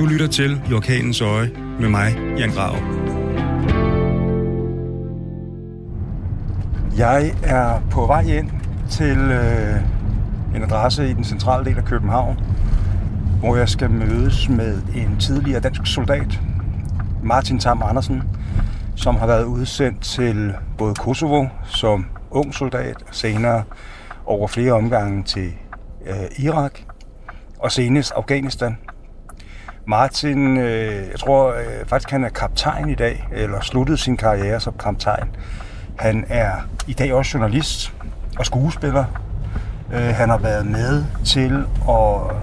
Du lytter til I Orkanens Øje med mig, Jan Grav. Jeg er på vej ind til øh, en adresse i den centrale del af København, hvor jeg skal mødes med en tidligere dansk soldat, Martin Tam Andersen, som har været udsendt til både Kosovo som ung soldat, og senere over flere omgange til øh, Irak, og senest Afghanistan. Martin, øh, jeg tror øh, faktisk, han er kaptajn i dag, eller sluttede sin karriere som kaptajn. Han er i dag også journalist og skuespiller. Øh, han har været med til at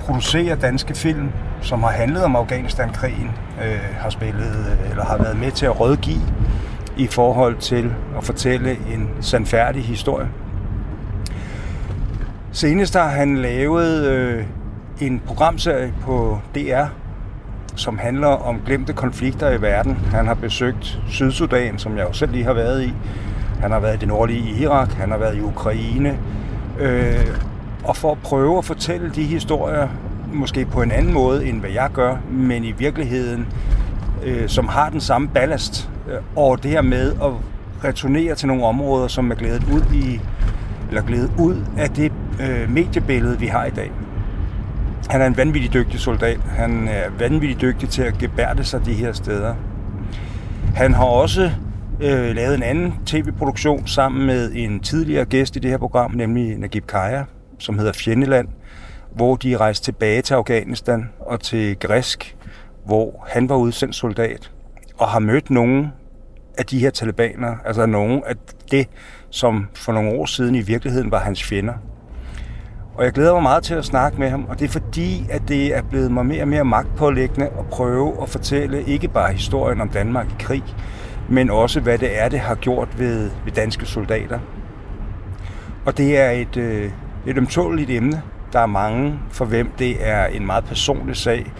producere danske film, som har handlet om Afghanistan-krigen, øh, har spillet øh, eller har været med til at rådgive i forhold til at fortælle en sandfærdig historie. Senest har han lavet øh, en programserie på DR, som handler om glemte konflikter i verden. Han har besøgt Sydsudan, som jeg jo selv lige har været i. Han har været i det nordlige Irak, han har været i Ukraine. Øh, og for at prøve at fortælle de historier, måske på en anden måde, end hvad jeg gør, men i virkeligheden, øh, som har den samme ballast, øh, og det her med at returnere til nogle områder, som er glædet ud i eller glædet ud af det øh, mediebillede, vi har i dag. Han er en vanvittig dygtig soldat. Han er vanvittig dygtig til at gebærde sig de her steder. Han har også øh, lavet en anden tv-produktion sammen med en tidligere gæst i det her program, nemlig Nagib Kaya, som hedder Fjendeland, hvor de rejste tilbage til Afghanistan og til Græsk, hvor han var udsendt soldat og har mødt nogle af de her talibaner, altså nogle af det, som for nogle år siden i virkeligheden var hans fjender. Og jeg glæder mig meget til at snakke med ham, og det er fordi, at det er blevet mig mere og mere magtpålæggende at prøve at fortælle ikke bare historien om Danmark i krig, men også hvad det er, det har gjort ved, ved danske soldater. Og det er et, øh, et ømtåligt emne. Der er mange, for hvem det er en meget personlig sag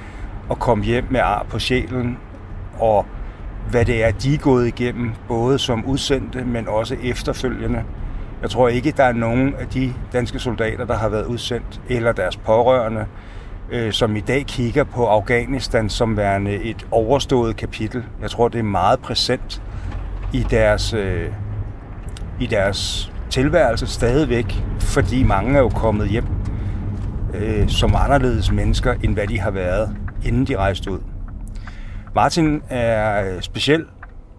at komme hjem med ar på sjælen, og hvad det er, de er gået igennem, både som udsendte, men også efterfølgende. Jeg tror ikke, der er nogen af de danske soldater, der har været udsendt, eller deres pårørende, øh, som i dag kigger på Afghanistan som værende et overstået kapitel. Jeg tror, det er meget præsent i deres, øh, i deres tilværelse stadigvæk, fordi mange er jo kommet hjem øh, som anderledes mennesker, end hvad de har været, inden de rejste ud. Martin er øh, speciel,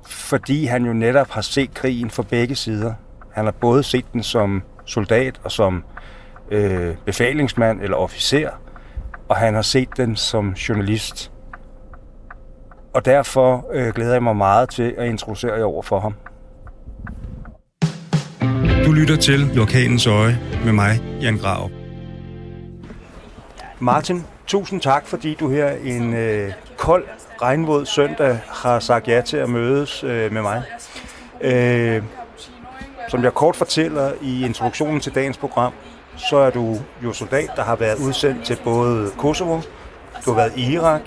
fordi han jo netop har set krigen fra begge sider. Han har både set den som soldat og som øh, befalingsmand eller officer, og han har set den som journalist. Og derfor øh, glæder jeg mig meget til at introducere jer over for ham. Du lytter til I Orkanens Øje med mig, Jan Grav. Martin, tusind tak, fordi du her en øh, kold, regnvåd søndag har sagt ja til at mødes øh, med mig. Øh, som jeg kort fortæller i introduktionen til dagens program, så er du jo soldat, der har været udsendt til både Kosovo, du har været i Irak,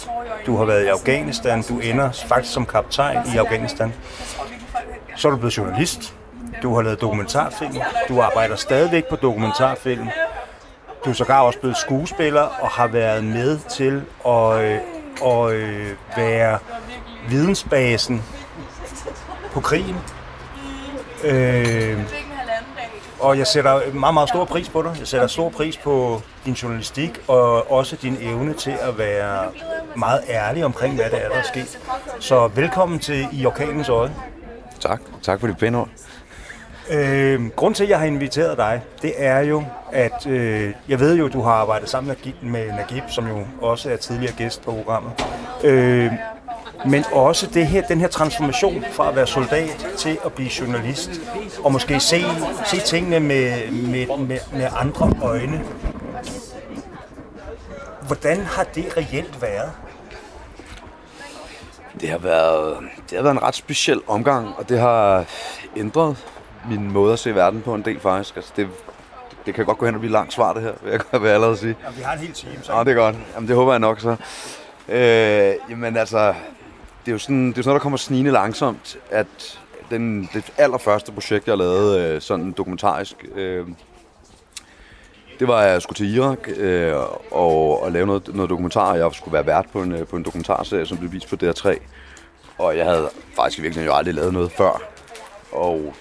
du har været i Afghanistan, du ender faktisk som kaptajn i Afghanistan. Så er du blevet journalist, du har lavet dokumentarfilm, du arbejder stadigvæk på dokumentarfilm, du er sågar også blevet skuespiller og har været med til at, øh, at øh, være vidensbasen på krigen. Øh, og jeg sætter meget, meget stor pris på dig. Jeg sætter stor pris på din journalistik og også din evne til at være meget ærlig omkring, hvad det er, der er sket. Så velkommen til I Orkanens Øje. Tak. Tak for det pæne ord. Øh, grund til, at jeg har inviteret dig, det er jo, at øh, jeg ved jo, at du har arbejdet sammen med Nagib, som jo også er tidligere gæst på programmet. Øh, men også det her, den her transformation fra at være soldat til at blive journalist, og måske se, se tingene med, med, med, med andre øjne. Hvordan har det reelt været? Det har været, det har været en ret speciel omgang, og det har ændret min måde at se verden på en del faktisk. Altså, det, det kan godt gå hen og blive langt svar det her, vil jeg, vil jeg allerede sige. Jamen, vi har en hel time, så. Ja, det er godt. Jamen, det håber jeg nok så. Øh, jamen altså, det er jo sådan, det er sådan noget, der kommer snigende langsomt, at den, det allerførste projekt, jeg lavede øh, sådan dokumentarisk, øh, det var, at jeg skulle til Irak øh, og, og lave noget, noget dokumentar. Jeg skulle være vært på en, øh, på en dokumentarserie, som blev vist på DR3. Og jeg havde faktisk i virkeligheden jo aldrig lavet noget før. Og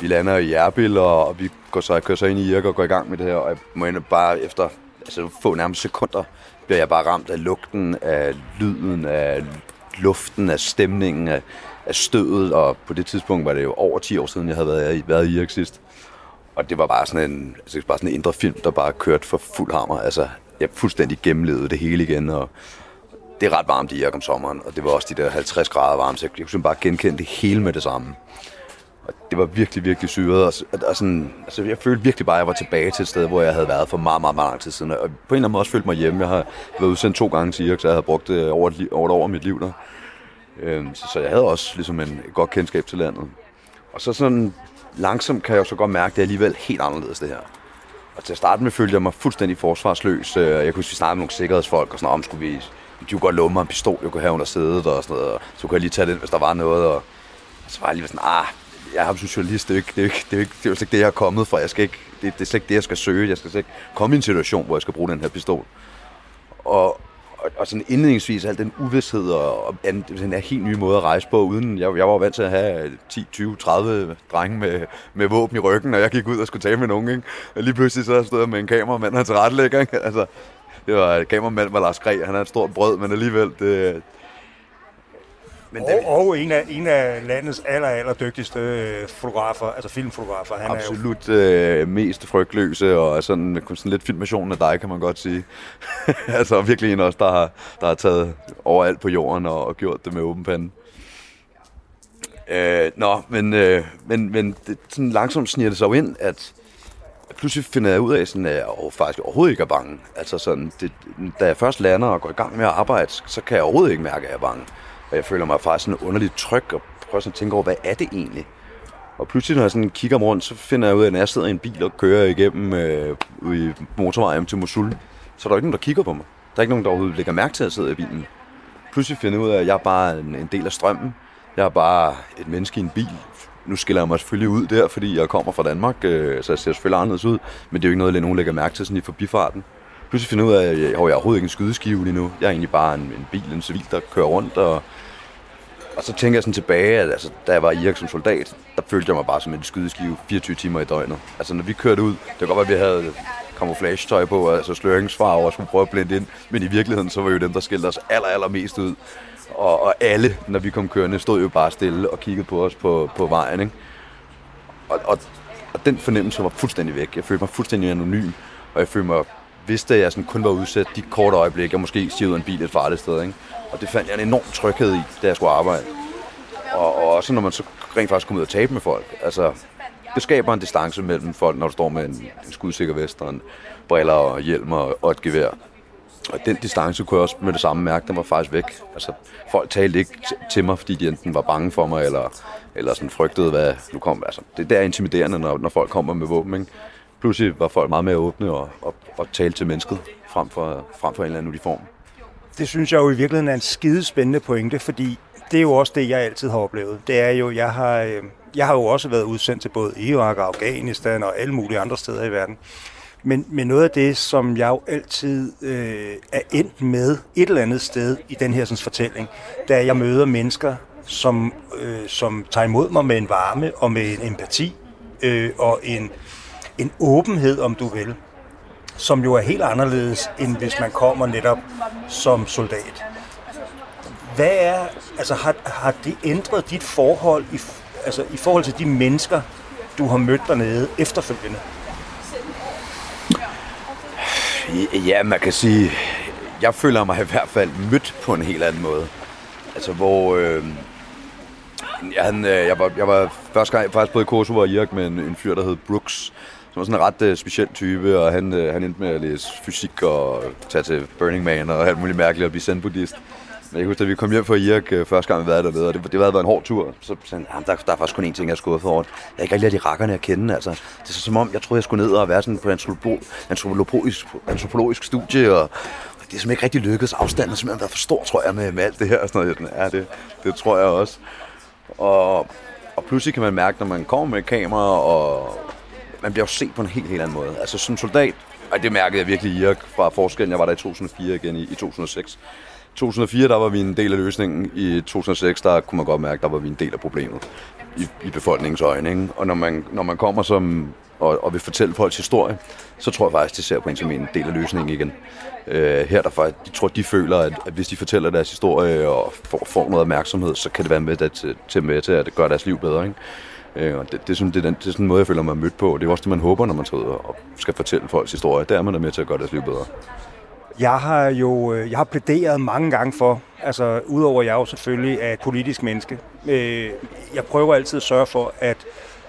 vi lander i Erbil, og vi går så, kører så ind i Irak og går i gang med det her. Og jeg må bare efter altså, få nærmest sekunder, bliver jeg bare ramt af lugten, af lyden, af luften, af stemningen, af, af stødet. Og på det tidspunkt var det jo over 10 år siden, jeg havde været i, været i Irak sidst. Og det var bare sådan en, altså bare sådan en indre film, der bare kørte for fuld hammer. Altså, jeg fuldstændig gennemlevede det hele igen, og det er ret varmt i Irak om sommeren, og det var også de der 50 grader varmt, så jeg kunne bare genkende det hele med det samme. Og det var virkelig, virkelig syret. Og, og sådan, altså, jeg følte virkelig bare, at jeg var tilbage til et sted, hvor jeg havde været for meget, meget, meget lang tid siden. Og på en eller anden måde også følte mig hjemme. Jeg har været udsendt to gange til Irak, så jeg havde brugt det over et, over et år af mit liv der. Øhm, så, så jeg havde også ligesom en, et godt kendskab til landet. Og så sådan langsomt kan jeg så godt mærke, at det er alligevel helt anderledes det her. Og til at starte med følte jeg mig fuldstændig forsvarsløs. Øh, jeg kunne sige, vi med nogle sikkerhedsfolk og sådan om skulle vi de kunne godt låne mig en pistol, jeg kunne have under sædet og sådan noget, og så kunne jeg lige tage den, hvis der var noget, og, så var jeg lige sådan, ah, jeg er som journalist, det er jo ikke, det er ikke, det er ikke, det er slet ikke det, jeg er kommet fra, jeg skal ikke, det, det er slet ikke det, jeg skal søge, jeg skal slet ikke komme i en situation, hvor jeg skal bruge den her pistol. Og, og, og sådan indledningsvis al den uvidshed og, og an, den her helt nye måde at rejse på, uden jeg, jeg var vant til at have 10, 20, 30 drenge med, med våben i ryggen, og jeg gik ud og skulle tale med nogen, ikke? Og lige pludselig så stod jeg med en kameramand og tilrettelægger, ikke? Altså, det var kameramand var Lars Græ, han er et stort brød, men alligevel, det, men og, og en, af, en af landets aller, aller dygtigste øh, fotografer, altså filmfotografer. Han Absolut er jo... øh, mest frygtløse, og sådan, sådan lidt filmation af dig, kan man godt sige. altså virkelig en også, der har, der har taget overalt på jorden og, og gjort det med åben pande. Øh, nå, men, øh, men, men det, sådan langsomt sniger det sig jo ind, at pludselig finder jeg ud af, sådan, at jeg faktisk overhovedet ikke er bange. Altså sådan, det, da jeg først lander og går i gang med at arbejde, så kan jeg overhovedet ikke mærke, at jeg er bange. Og jeg føler mig faktisk sådan underligt tryg og prøver sådan at tænke over, hvad er det egentlig? Og pludselig, når jeg sådan kigger rundt, så finder jeg ud af, at når jeg sidder i en bil og kører igennem øh, i motorvejen til Mosul, så er der ikke nogen, der kigger på mig. Der er ikke nogen, der overhovedet lægger mærke til, at jeg sidder i bilen. Pludselig finder jeg ud af, at jeg er bare en, en del af strømmen. Jeg er bare et menneske i en bil. Nu skiller jeg mig selvfølgelig ud der, fordi jeg kommer fra Danmark, øh, så jeg ser selvfølgelig anderledes ud. Men det er jo ikke noget, nogen lægger mærke til sådan i forbifarten. Pludselig finder ud af, at jeg, jeg er overhovedet ikke en skydeskive lige nu. Jeg er egentlig bare en, en bil, en civil, der kører rundt og og så tænker jeg sådan tilbage, at altså, da jeg var i Irak som soldat, der følte jeg mig bare som en skydeskive 24 timer i døgnet. Altså når vi kørte ud, det var godt at vi havde camouflage-tøj på, altså sløringsfarver og skulle prøve at blende ind, men i virkeligheden så var jo dem, der skilte os aller, aller mest ud. Og, og alle, når vi kom kørende, stod jo bare stille og kiggede på os på, på vejen. Ikke? Og, og, og den fornemmelse var fuldstændig væk. Jeg følte mig fuldstændig anonym, og jeg følte mig vidste, at jeg sådan kun var udsat de korte øjeblikke, jeg måske stiger ud af en bil et farligt sted. Ikke? Og det fandt jeg en enorm tryghed i, da jeg skulle arbejde. Og, og også når man så rent faktisk kommer ud og tabe med folk. Altså, det skaber en distance mellem folk, når du står med en, en skudsikker vest og en briller og hjelm og, og et gevær. Og den distance kunne jeg også med det samme mærke, den var faktisk væk. Altså, folk talte ikke til mig, fordi de enten var bange for mig, eller, eller sådan frygtede, hvad nu kom. Altså, det der er intimiderende, når, når folk kommer med våben. Ikke? Pludselig var folk meget mere åbne og, og, og talte til mennesket, frem for, frem for en eller anden uniform. Det synes jeg jo i virkeligheden er en skide spændende pointe, fordi det er jo også det, jeg altid har oplevet. Det er jo, jeg har, øh, jeg har jo også været udsendt til både Irak og Afghanistan og alle mulige andre steder i verden. Men, men noget af det, som jeg jo altid øh, er endt med et eller andet sted i den her sådan, fortælling, da jeg møder mennesker, som, øh, som tager imod mig med en varme og med en empati øh, og en, en åbenhed, om du vil, som jo er helt anderledes, end hvis man kommer netop som soldat. Hvad er, altså har, har det ændret dit forhold i, altså i forhold til de mennesker, du har mødt dernede efterfølgende? Ja, man kan sige, jeg føler mig i hvert fald mødt på en helt anden måde. Altså, hvor... Øh, jeg, øh, jeg, var, jeg var første gang faktisk både i Kosovo og Irak med en, en fyr, der hed Brooks, var sådan en ret øh, speciel type, og han, øh, han endte med at læse fysik og tage til Burning Man og alt muligt mærkeligt og blive zen-buddhist. Men jeg husker, at vi kom hjem fra Irak øh, første gang, vi var dernede, og det, det havde været en hård tur. Så sagde han, der, der er faktisk kun én ting, jeg er skuffet over. Jeg har ikke rigtig de rakkerne at kende. Altså. Det er så, som om, jeg troede, jeg skulle ned og være sådan på antropolog, antropologisk, antropologisk studie, og, det er simpelthen ikke rigtig lykkedes. Afstanden har simpelthen været for stor, tror jeg, med, med alt det her. Og sådan noget. Ja, det, det tror jeg også. Og, og pludselig kan man mærke, når man kommer med et kamera, og man bliver jo set på en helt, helt anden måde. Altså som soldat Og det mærkede jeg virkelig i Irak fra forskellen. Jeg var der i 2004 igen i, i 2006. 2004, der var vi en del af løsningen. I 2006, der kunne man godt mærke, der var vi en del af problemet i, i befolkningens øjne. Ikke? Og når man, når man kommer som, og, og vil fortælle folks historie, så tror jeg faktisk, de ser på en som en del af løsningen igen. Øh, her der faktisk, de tror, de føler, at, at hvis de fortæller deres historie og får, får noget opmærksomhed, så kan det være med til, til, med til at gøre deres liv bedre. Ikke? Øh, og det, det, er sådan, det, er den, det er sådan en måde, jeg føler mig mødt på. Det er også det, man håber, når man tager ud og skal fortælle folks historie. Der er man der med til at gøre deres liv bedre. Jeg har jo øh, jeg har plæderet mange gange for, altså udover at jeg jo selvfølgelig er et politisk menneske, øh, jeg prøver altid at sørge for, at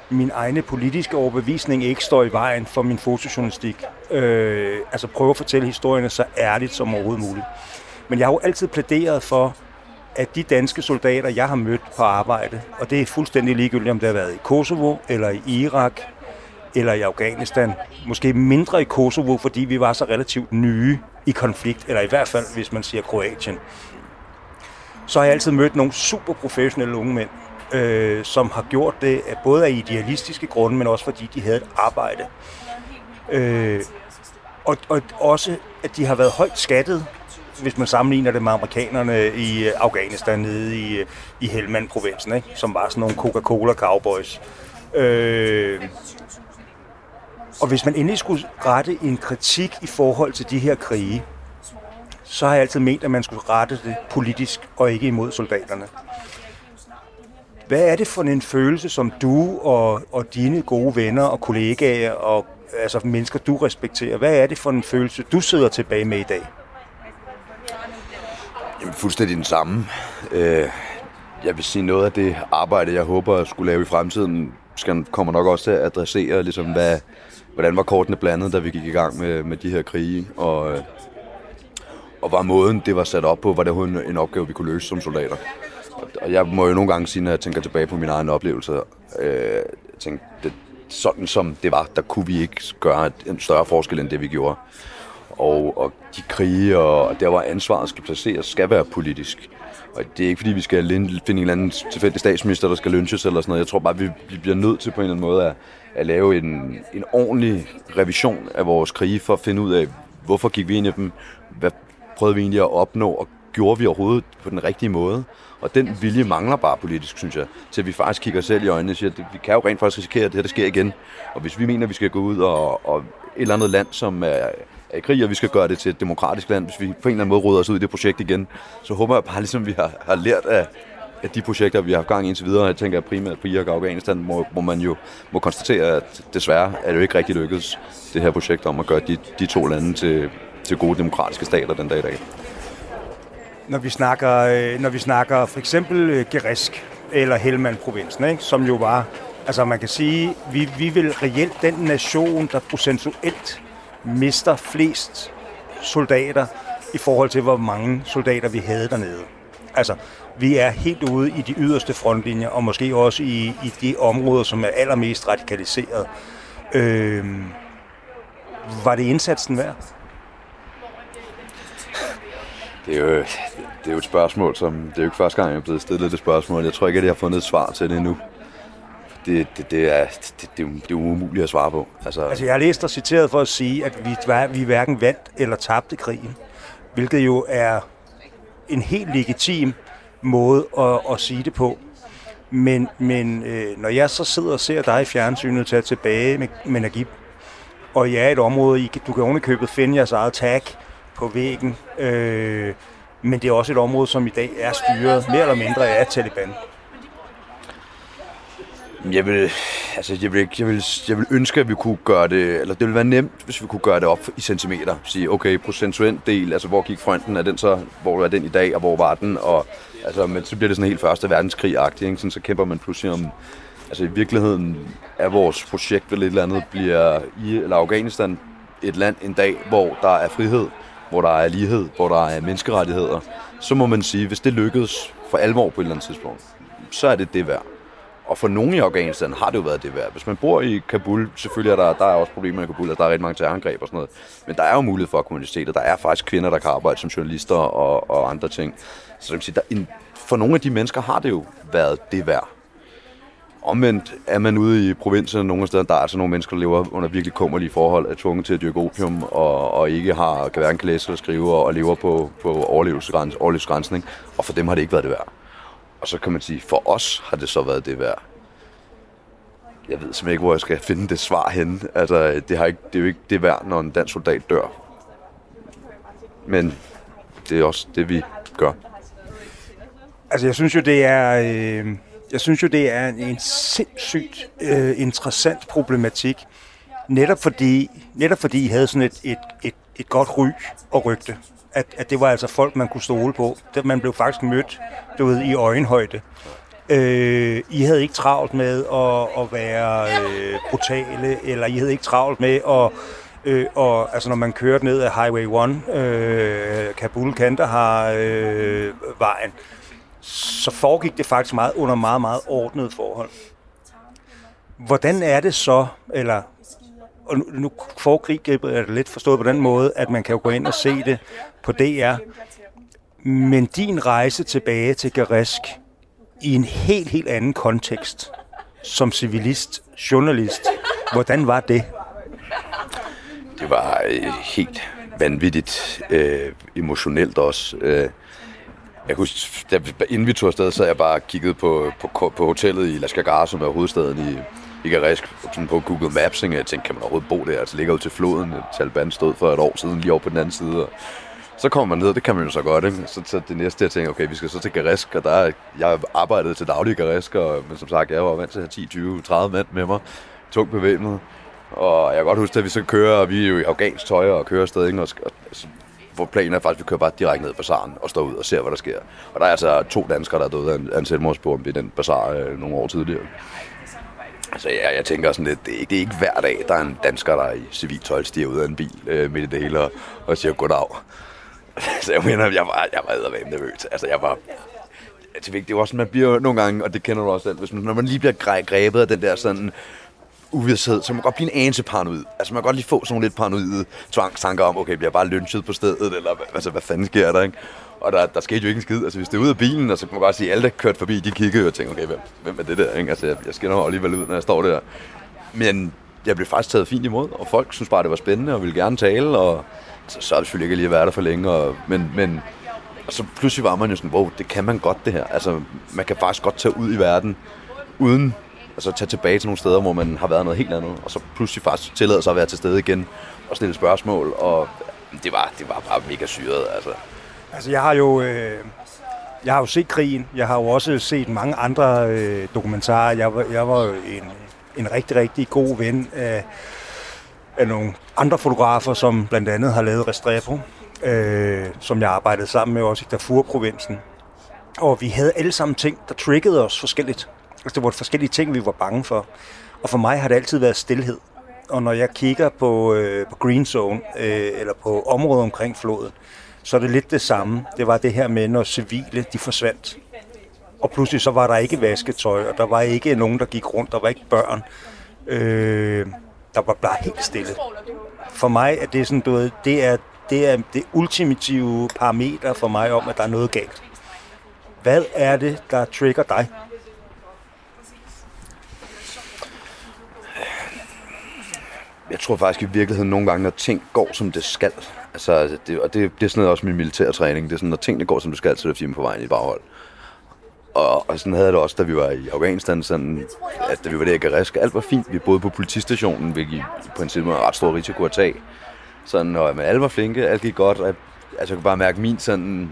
min egne politiske overbevisning ikke står i vejen for min fotojournalistik. Øh, altså prøve at fortælle historierne så ærligt som overhovedet muligt. Men jeg har jo altid plæderet for, at de danske soldater, jeg har mødt på arbejde, og det er fuldstændig ligegyldigt, om det har været i Kosovo, eller i Irak, eller i Afghanistan. Måske mindre i Kosovo, fordi vi var så relativt nye i konflikt, eller i hvert fald, hvis man siger Kroatien. Så har jeg altid mødt nogle super professionelle unge mænd, øh, som har gjort det både af idealistiske grunde, men også fordi de havde et arbejde. Øh, og, og også, at de har været højt skattet, hvis man sammenligner det med amerikanerne i øh, Afghanistan nede i, øh, i Helmand-provinsen, ikke? som var sådan nogle Coca-Cola-cowboys. Øh, og hvis man endelig skulle rette en kritik i forhold til de her krige, så har jeg altid ment, at man skulle rette det politisk og ikke imod soldaterne. Hvad er det for en følelse, som du og, og dine gode venner og kollegaer og altså mennesker, du respekterer, hvad er det for en følelse, du sidder tilbage med i dag? Jamen, fuldstændig den samme. Øh, jeg vil sige noget af det arbejde, jeg håber at skulle lave i fremtiden, skal, kommer nok også til at adressere, ligesom, hvad, hvordan var kortene blandet, da vi gik i gang med, med de her krige, og, øh, og var måden, det var sat op på, var det en, en opgave, vi kunne løse som soldater. Og jeg må jo nogle gange sige, når jeg tænker tilbage på mine egne oplevelser, øh, tænke, tænkte, det, sådan som det var, der kunne vi ikke gøre en større forskel end det, vi gjorde. Og, og de krige, og der hvor ansvaret skal placeres, skal være politisk. Og det er ikke fordi, vi skal finde en eller anden tilfældig statsminister, der skal lynches eller sådan noget. Jeg tror bare, vi, vi bliver nødt til på en eller anden måde at, at lave en, en ordentlig revision af vores krige, for at finde ud af, hvorfor gik vi ind i dem, hvad prøvede vi egentlig at opnå, og gjorde vi overhovedet på den rigtige måde. Og den vilje mangler bare politisk, synes jeg, til at vi faktisk kigger os selv i øjnene og siger, at vi kan jo rent faktisk risikere, at det her det sker igen. Og hvis vi mener, at vi skal gå ud og, og et eller andet land, som er, af krig, og vi skal gøre det til et demokratisk land, hvis vi på en eller anden måde råder os ud i det projekt igen, så håber jeg bare, ligesom vi har, har lært af, af de projekter, vi har haft gang i indtil videre, jeg tænker primært på Irak og Afghanistan, hvor, hvor man jo må konstatere, at desværre er det jo ikke rigtig lykkedes, det her projekt om at gøre de, de to lande til, til gode demokratiske stater den dag i dag når vi snakker, øh, når vi snakker for eksempel øh, Gerisk eller Helmand-provinsen, ikke? som jo var, altså man kan sige, vi, vi vil reelt den nation, der procentuelt mister flest soldater i forhold til, hvor mange soldater vi havde dernede. Altså, vi er helt ude i de yderste frontlinjer, og måske også i, i de områder, som er allermest radikaliseret. Øh, var det indsatsen værd? Det er, jo, det er jo et spørgsmål, som... Det er jo ikke første gang, jeg er blevet stillet det spørgsmål. Jeg tror ikke, at jeg har fundet et svar til det endnu. Det, det, det, er, det, det, det er umuligt at svare på. Altså, altså jeg har læst og citeret for at sige, at vi, vi hverken vandt eller tabte krigen. Hvilket jo er en helt legitim måde at, at sige det på. Men, men øh, når jeg så sidder og ser dig i fjernsynet tage tilbage med, med Nagib, og jeg er et område, I, du kan ovenikøbet finde jeres eget tag, på væggen. Øh, men det er også et område, som i dag er styret mere eller mindre af Taliban. Jeg vil, altså jeg vil, jeg vil, jeg vil ønske, at vi kunne gøre det, eller det ville være nemt, hvis vi kunne gøre det op i centimeter. Sige, okay, procentuelt del, altså hvor gik fronten, er den så, hvor er den i dag, og hvor var den, og altså, men så bliver det sådan helt første verdenskrig-agtigt, ikke? Sådan, så kæmper man pludselig om, altså i virkeligheden er vores projekt vel et eller andet, bliver i eller Afghanistan et land en dag, hvor der er frihed, hvor der er lighed, hvor der er menneskerettigheder, så må man sige, hvis det lykkedes for alvor på et eller andet tidspunkt, så er det det værd. Og for nogle i Afghanistan har det jo været det værd. Hvis man bor i Kabul, selvfølgelig er der, der er også problemer i Kabul, at der er rigtig mange terrorangreb og sådan noget. Men der er jo mulighed for kommuniteter. Der er faktisk kvinder, der kan arbejde som journalister og, og andre ting. Så det vil sige, der, en, for nogle af de mennesker har det jo været det værd. Omvendt er man ude i provinsen nogle steder, der er altså nogle mennesker, der lever under virkelig kummerlige forhold, er tvunget til at dyrke opium, og, og ikke har, kan hverken læse eller skrive, og lever på, på overlevelsesgrænsen. overlevelsesgrænsning, og for dem har det ikke været det værd. Og så kan man sige, for os har det så været det værd. Jeg ved simpelthen ikke, hvor jeg skal finde det svar henne. Altså, det, har ikke, det er jo ikke det værd, når en dansk soldat dør. Men det er også det, vi gør. Altså, jeg synes jo, det er... Øh jeg synes jo, det er en sindssygt øh, interessant problematik, netop fordi, netop fordi I havde sådan et, et, et, et godt ry og rygte. At, at det var altså folk, man kunne stole på. Det, man blev faktisk mødt du ved, i øjenhøjde. Øh, I havde ikke travlt med at, at være øh, brutale, eller I havde ikke travlt med at Øh, og altså når man kørte ned ad Highway 1, øh, Kabul Kandahar øh, vejen, så foregik det faktisk meget under meget, meget ordnet forhold. Hvordan er det så, eller og nu, nu foregriber jeg det lidt forstået på den måde, at man kan jo gå ind og se det på DR, men din rejse tilbage til Garesk i en helt, helt anden kontekst, som civilist, journalist, hvordan var det? Det var øh, helt vanvittigt øh, emotionelt også. Øh, jeg husker, da, inden vi tog afsted, så jeg bare kigget på, på, på hotellet i Lashkar, som er hovedstaden i, i Garesk sådan på Google Maps, og jeg tænkte, kan man overhovedet bo der? Altså ligger ud til floden, Taliban stod for et år siden, lige over på den anden side. Og så kommer man ned, det kan man jo så godt, ikke? Så, så det næste, jeg tænker, okay, vi skal så til Garisk, og der er, jeg arbejdede til daglig i Garisk, og, men som sagt, jeg var vant til at have 10, 20, 30 mand med mig, tungt bevæbnet. Og jeg kan godt huske, at vi så kører, og vi er jo i afghansk tøj og kører afsted, ikke? Og, og, altså, hvor planen er faktisk, at vi kører bare direkte ned i bazaren og står ud og ser, hvad der sker. Og der er altså to danskere, der er døde af en, en selvmordsbombe i den bazar øh, nogle år tidligere. Altså ja, jeg tænker sådan lidt, det er, ikke, det er ikke hver dag, der er en dansker, der er i civil tøj, stiger ud af en bil øh, midt i det hele og, og siger goddag. Så jeg mener, jeg var, jeg var eddervæm nervøs. Altså jeg var, det er jo også sådan, man bliver nogle gange, og det kender du også selv, hvis man, når man lige bliver grebet af den der sådan uvidshed, så man godt blive en anelse paranoid. Altså man kan godt lige få sådan nogle lidt paranoide tvangstanker om, okay, bliver jeg bare lynchet på stedet, eller altså, hvad fanden sker der, ikke? Og der, der skete jo ikke en skid. Altså hvis det er ude af bilen, og så kan man godt sige, at alle der kørte forbi, de kiggede og tænkte, okay, hvem, hvem er det der, ikke? Altså jeg, jeg skinner alligevel ud, når jeg står der. Men jeg blev faktisk taget fint imod, og folk synes bare, det var spændende, og ville gerne tale, og så, så er det selvfølgelig ikke lige at være der for længe, og, men, men og så pludselig var man jo sådan, wow, det kan man godt det her. Altså, man kan faktisk godt tage ud i verden, uden altså tage tilbage til nogle steder, hvor man har været noget helt andet, og så pludselig faktisk tillade sig at være til stede igen og stille spørgsmål, og det var, det var bare mega syret, altså. Altså, jeg har jo... Øh jeg har jo set krigen. Jeg har jo også set mange andre øh, dokumentarer. Jeg var, jeg var jo en, en rigtig, rigtig god ven af, af nogle andre fotografer, som blandt andet har lavet Restrepo, øh, som jeg arbejdede sammen med også i Darfur-provinsen. Og vi havde alle sammen ting, der triggede os forskelligt. Altså, det var forskellige ting, vi var bange for. Og for mig har det altid været stillhed. Og når jeg kigger på, øh, på Green Zone, øh, eller på området omkring floden, så er det lidt det samme. Det var det her med, når civile de forsvandt. Og pludselig så var der ikke vasketøj, og der var ikke nogen, der gik rundt, der var ikke børn. Øh, der var bare helt stille. For mig er det sådan, du ved, det er det er det ultimative parameter for mig om, at der er noget galt. Hvad er det, der trigger dig? Jeg tror faktisk i virkeligheden nogle gange, når ting går, som det skal. Altså, altså, det, og det, det er sådan noget også min militærtræning. Det er sådan, når tingene går, som du skal, så er det på vejen i baghold. Og, og sådan havde det også, da vi var i Afghanistan, sådan, at da vi var der i Garisk, alt var fint. Vi boede på politistationen, hvilket i princippet var ret stor risiko at tage. Sådan, og men alle var flinke, alt gik godt. Og jeg, altså, jeg kunne bare mærke min sådan...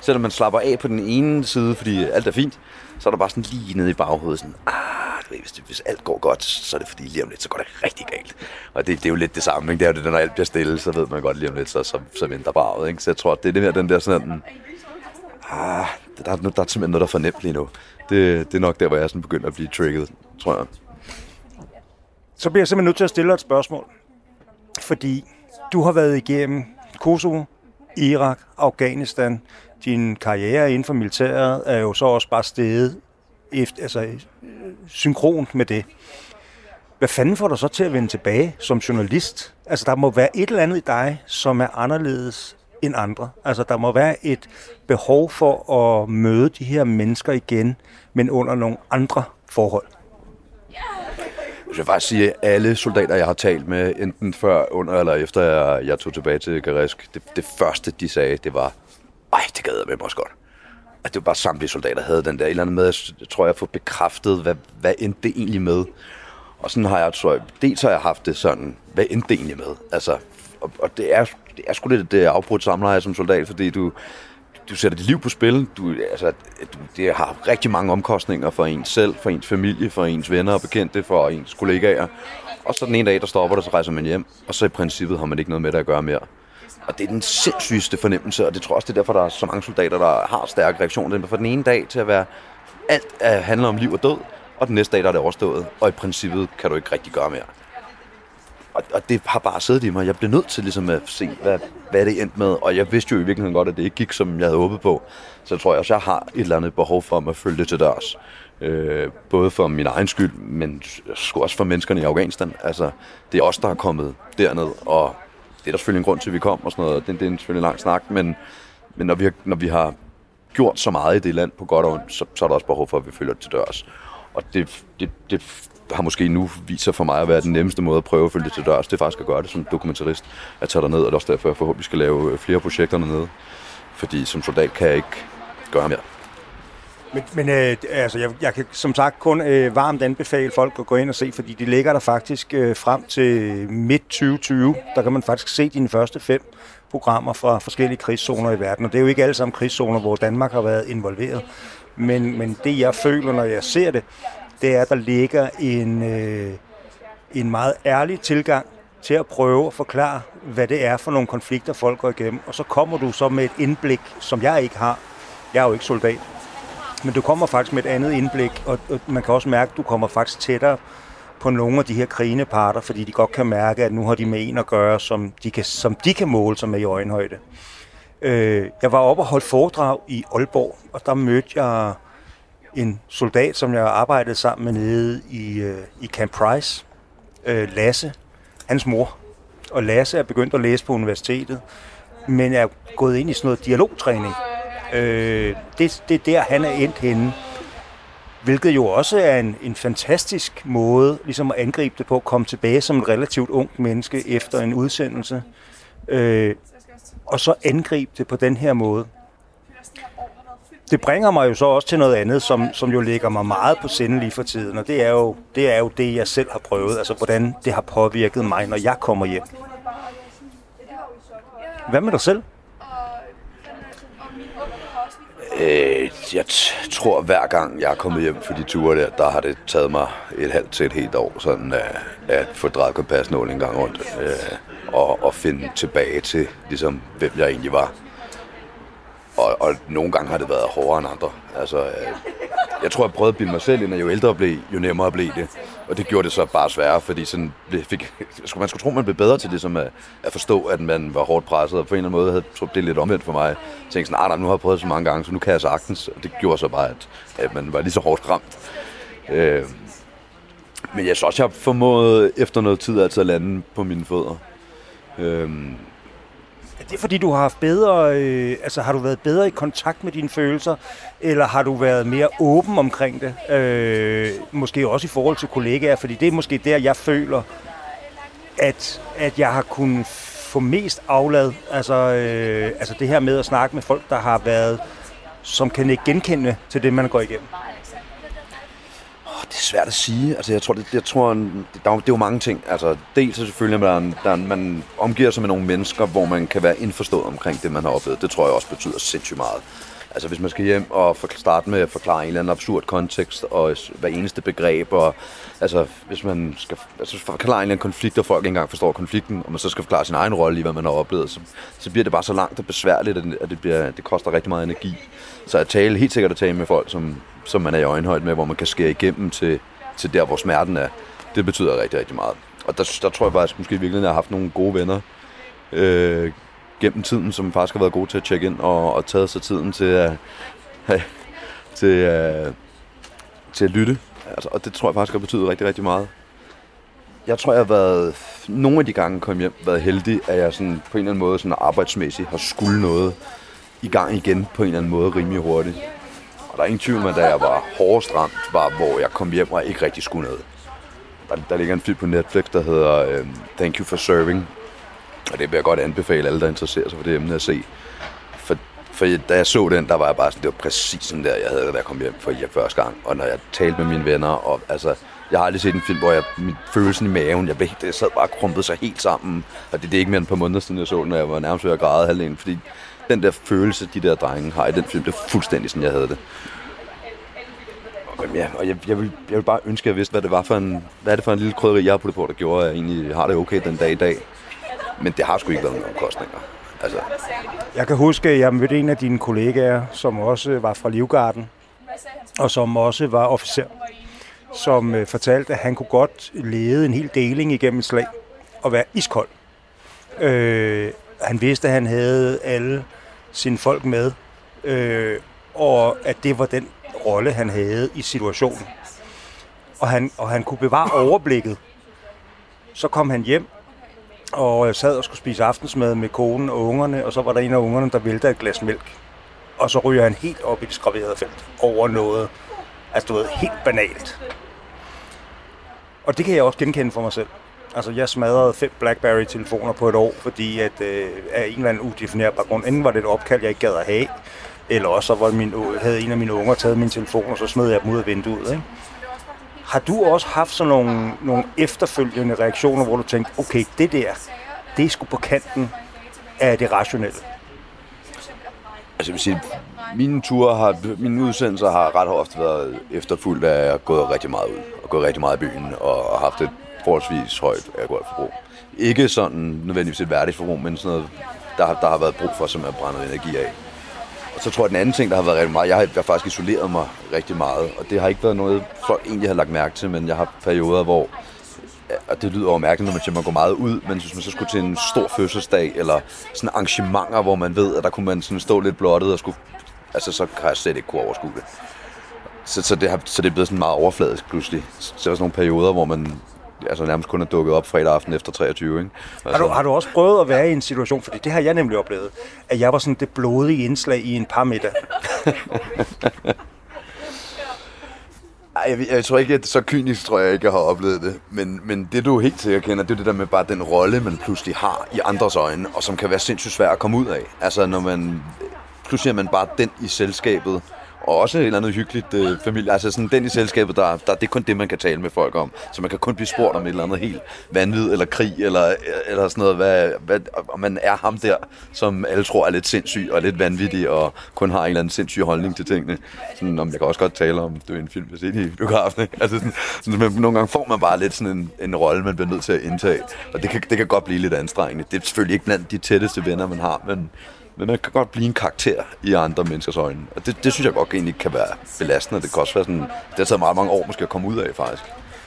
Selvom man slapper af på den ene side, fordi alt er fint, så er der bare sådan lige nede i baghovedet sådan, ah, du ved, hvis, det, hvis alt går godt, så er det fordi lige om lidt, så går det rigtig galt. Og det, det er jo lidt det samme, ikke? Det er jo det, når alt bliver stille, så ved man godt lige om lidt, så, så, så venter baget, ikke? Så jeg tror, det er det her, den der sådan, ah, der, der, der er simpelthen noget, der er for nemt lige nu. Det, det er nok der, hvor jeg sådan begynder at blive trigget, tror jeg. Så bliver jeg simpelthen nødt til at stille dig et spørgsmål. Fordi du har været igennem Kosovo, Irak, Afghanistan. Din karriere inden for militæret er jo så også bare steget efter, altså, øh, synkront med det. Hvad fanden får dig så til at vende tilbage som journalist? Altså, der må være et eller andet i dig, som er anderledes end andre. Altså, der må være et behov for at møde de her mennesker igen, men under nogle andre forhold. Jeg vil faktisk sige, at alle soldater, jeg har talt med, enten før, under eller efter jeg, jeg tog tilbage til Garisk, det, det første, de sagde, det var, ej, det gad jeg med mig også godt. At det var bare samtlige soldater, havde den der et eller andet med, jeg tror, jeg får bekræftet, hvad, hvad endte det egentlig med. Og sådan har jeg, tror jeg, dels har jeg haft det sådan, hvad endte det egentlig med? Altså, og, og det er, det er sgu lidt det afbrudt samleje som soldat, fordi du, du sætter dit liv på spil. Du, altså, du, det har rigtig mange omkostninger for en selv, for ens familie, for ens venner og bekendte, for ens kollegaer. Og så den ene dag, der stopper det, så rejser man hjem, og så i princippet har man ikke noget med det at gøre mere. Og det er den sindssygeste fornemmelse, og det tror jeg også, det er derfor, der er så mange soldater, der har stærke reaktioner. For den ene dag til at være, alt handler om liv og død, og den næste dag, der er det overstået. Og i princippet kan du ikke rigtig gøre mere. Og, og det har bare siddet i mig. Jeg blev nødt til ligesom at se, hvad, hvad det endte med. Og jeg vidste jo i virkeligheden godt, at det ikke gik, som jeg havde håbet på. Så jeg tror jeg også, jeg har et eller andet behov for at følge det til dørs. Øh, både for min egen skyld, men også for menneskerne i Afghanistan. Altså, det er os, der er kommet derned, og det er der selvfølgelig en grund til, at vi kom og sådan noget. Det, det er selvfølgelig en lang snak, men, men når, vi har, når vi har gjort så meget i det land på godt og ondt, så, så er der også behov for, at vi følger det til dørs. Og det, det, det har måske nu vist sig for mig at være den nemmeste måde at prøve at følge det til dørs. Det er faktisk at gøre det som dokumentarist. At tage ned, og det er også derfor, jeg forhåbentlig skal lave øh, flere projekter dernede. Fordi som soldat kan jeg ikke gøre mere. Men, men øh, altså, jeg, jeg kan som sagt kun øh, varmt anbefale folk at gå ind og se, fordi de ligger der faktisk øh, frem til midt 2020. Der kan man faktisk se dine første fem programmer fra forskellige krigszoner i verden. Og det er jo ikke alle sammen krigszoner, hvor Danmark har været involveret. Men, men det jeg føler, når jeg ser det, det er, at der ligger en, øh, en meget ærlig tilgang til at prøve at forklare, hvad det er for nogle konflikter, folk går igennem. Og så kommer du så med et indblik, som jeg ikke har. Jeg er jo ikke soldat. Men du kommer faktisk med et andet indblik, og, og man kan også mærke, at du kommer faktisk tættere på nogle af de her krigende parter, fordi de godt kan mærke, at nu har de med en at gøre, som de kan, som de kan måle sig med i øjenhøjde. Øh, jeg var oppe og holdt foredrag i Aalborg, og der mødte jeg en soldat, som jeg arbejdede sammen med nede i, øh, i Camp Price, øh, Lasse, hans mor. Og Lasse er begyndt at læse på universitetet, men er gået ind i sådan noget dialogtræning. Øh, det, det er der, han er endt henne. Hvilket jo også er en, en fantastisk måde ligesom at angribe det på, at komme tilbage som et relativt ungt menneske efter en udsendelse. Øh, og så angribe det på den her måde det bringer mig jo så også til noget andet, som, som jo ligger mig meget på sinde lige for tiden, og det er, jo, det er jo det, jeg selv har prøvet, altså hvordan det har påvirket mig, når jeg kommer hjem. Hvad med dig selv? Øh, jeg tror, hver gang jeg er kommet hjem for de ture der, der har det taget mig et halvt til et helt år, sådan at, at få drejet kompasnål en gang rundt, øh, og, og finde tilbage til, ligesom, hvem jeg egentlig var. Og, og nogle gange har det været hårdere end andre. Altså, øh, jeg tror, jeg prøvede at bilde mig selv ind, at jo ældre jeg blev, jo nemmere blev det. Og det gjorde det så bare sværere, fordi sådan fik, man skulle tro, man blev bedre til ligesom at, at forstå, at man var hårdt presset. Og på en eller anden måde havde jeg det lidt omvendt for mig. Jeg tænkte sådan, ah, nej, nu har jeg prøvet så mange gange, så nu kan jeg sagtens. Og det gjorde så bare, at, at man var lige så hårdt ramt. Øh, men jeg synes også, jeg har formået efter noget tid altså at lande på mine fødder. Øh, er det fordi, du har haft bedre, øh, altså har du været bedre i kontakt med dine følelser, eller har du været mere åben omkring det? Øh, måske også i forhold til kollegaer, fordi det er måske der, jeg føler, at, at jeg har kunnet få mest aflad. Altså, øh, altså det her med at snakke med folk, der har været, som kan ikke genkende til det, man går igennem det er svært at sige. Altså, jeg tror, det, jeg tror, der, det er jo mange ting. Altså, dels er selvfølgelig, at man, der, man omgiver sig med nogle mennesker, hvor man kan være indforstået omkring det, man har oplevet. Det tror jeg også betyder sindssygt meget. Altså hvis man skal hjem og starte med at forklare en eller anden absurd kontekst og hver eneste begreb, og altså hvis man skal altså, forklare en eller anden konflikt, og folk ikke engang forstår konflikten, og man så skal forklare sin egen rolle i, hvad man har oplevet, så, så bliver det bare så langt og besværligt, at det, bliver, det koster rigtig meget energi. Så at tale, helt sikkert at tale med folk, som, som man er i øjenhøjde med, hvor man kan skære igennem til, til der, hvor smerten er, det betyder rigtig, rigtig meget. Og der, der tror jeg faktisk måske virkelig, at jeg har haft nogle gode venner øh, gennem tiden, som faktisk har været gode til at tjekke ind og, og taget sig tiden til at, til, uh, til at lytte. Altså, og det tror jeg faktisk har betydet rigtig, rigtig meget. Jeg tror, jeg har været, nogle af de gange kom hjem, været heldig, at jeg sådan, på en eller anden måde sådan arbejdsmæssigt har skulle noget i gang igen på en eller anden måde rimelig hurtigt. Og der er ingen tvivl om, at da jeg var hårdest ramt, var hvor jeg kom hjem og ikke rigtig skulle noget. der, der ligger en film på Netflix, der hedder øh, Thank You for Serving. Og det vil jeg godt anbefale alle, der interesserer sig for det emne at se. For, for da jeg så den, der var jeg bare sådan, det var præcis sådan der, jeg havde det, da jeg kom hjem for første gang. Og når jeg talte med mine venner, og altså, jeg har aldrig set en film, hvor jeg, min følelsen i maven, jeg, blev, jeg sad bare krumpet sig helt sammen. Og det, det er ikke mere end et par måneder siden, jeg så den, og jeg var nærmest ved at græde halvdelen. Fordi den der følelse, de der drenge har i den film, det er fuldstændig sådan, jeg havde det. Jamen, ja, og jeg, jeg, vil, jeg vil bare ønske, at jeg vidste, hvad det var for en, hvad er det for en lille krydderi, jeg har puttet på, der gjorde, at jeg egentlig har det okay den dag i dag. Men det har sgu ikke været nogen omkostninger. Altså. Jeg kan huske, at jeg mødte en af dine kollegaer, som også var fra Livgarden, og som også var officer, som øh, fortalte, at han kunne godt lede en hel deling igennem et slag og være iskold. Øh, han vidste, at han havde alle sine folk med, øh, og at det var den rolle, han havde i situationen. Og han, og han kunne bevare overblikket. Så kom han hjem og jeg sad og skulle spise aftensmad med konen og ungerne, og så var der en af ungerne, der væltede et glas mælk. Og så ryger han helt op i det skraverede felt over noget, altså du ved, helt banalt. Og det kan jeg også genkende for mig selv. Altså, jeg smadrede fem BlackBerry-telefoner på et år, fordi at, øh, af en eller anden udefinerbar grund, enten var det et opkald, jeg ikke gad at have, eller også så var min, havde en af mine unger taget min telefon, og så smed jeg dem ud af vinduet. Ikke? Har du også haft sådan nogle, nogle efterfølgende reaktioner, hvor du tænkte, okay, det der, det er sgu på kanten af det rationelle? Altså jeg vil sige, mine ture har, mine udsendelser har ret ofte været efterfulgt af, at jeg gået rigtig meget ud, og gået rigtig meget i byen, og haft et forholdsvis højt alkoholforbrug. Ikke sådan nødvendigvis et værdigt forbrug, men sådan noget, der, der har været brug for, som er brændet energi af. Og så tror jeg, at den anden ting, der har været rigtig meget, jeg har, jeg har faktisk isoleret mig rigtig meget, og det har ikke været noget, folk egentlig har lagt mærke til, men jeg har perioder, hvor og det lyder overmærkeligt, når man siger, man går meget ud, men hvis man så skulle til en stor fødselsdag, eller sådan arrangementer, hvor man ved, at der kunne man sådan stå lidt blottet og skulle, altså så kan jeg slet ikke kunne overskue det. Så, så, det, har, så det er blevet sådan meget overfladisk pludselig. Så der er sådan nogle perioder, hvor man altså nærmest kun er dukket op fredag aften efter 23. Ikke? Altså. Har, du, har du også prøvet at være i en situation, fordi det har jeg nemlig oplevet, at jeg var sådan det blodige indslag i en par middag. Ej, jeg, jeg, tror ikke, at så kynisk tror jeg ikke, jeg har oplevet det. Men, men det du helt sikkert kender, det er det der med bare den rolle, man pludselig har i andres øjne, og som kan være sindssygt svær at komme ud af. Altså når man, pludselig er man bare den i selskabet, og også et eller andet hyggeligt øh, familie. Altså sådan den i selskabet, der, der, det er kun det, man kan tale med folk om. Så man kan kun blive spurgt om et eller andet helt vanvid eller krig, eller, eller sådan noget, hvad, hvad, om man er ham der, som alle tror er lidt sindssyg og lidt vanvittig, og kun har en eller anden sindssyg holdning til tingene. Sådan, om jeg kan også godt tale om, det er en film, jeg set i biografen. Ikke? Altså sådan, sådan, men nogle gange får man bare lidt sådan en, en rolle, man bliver nødt til at indtage. Og det kan, det kan godt blive lidt anstrengende. Det er selvfølgelig ikke blandt de tætteste venner, man har, men men man kan godt blive en karakter i andre menneskers øjne. Og det, det synes jeg godt egentlig kan være belastende. Det kan også være sådan, det har taget meget mange år måske at komme ud af faktisk.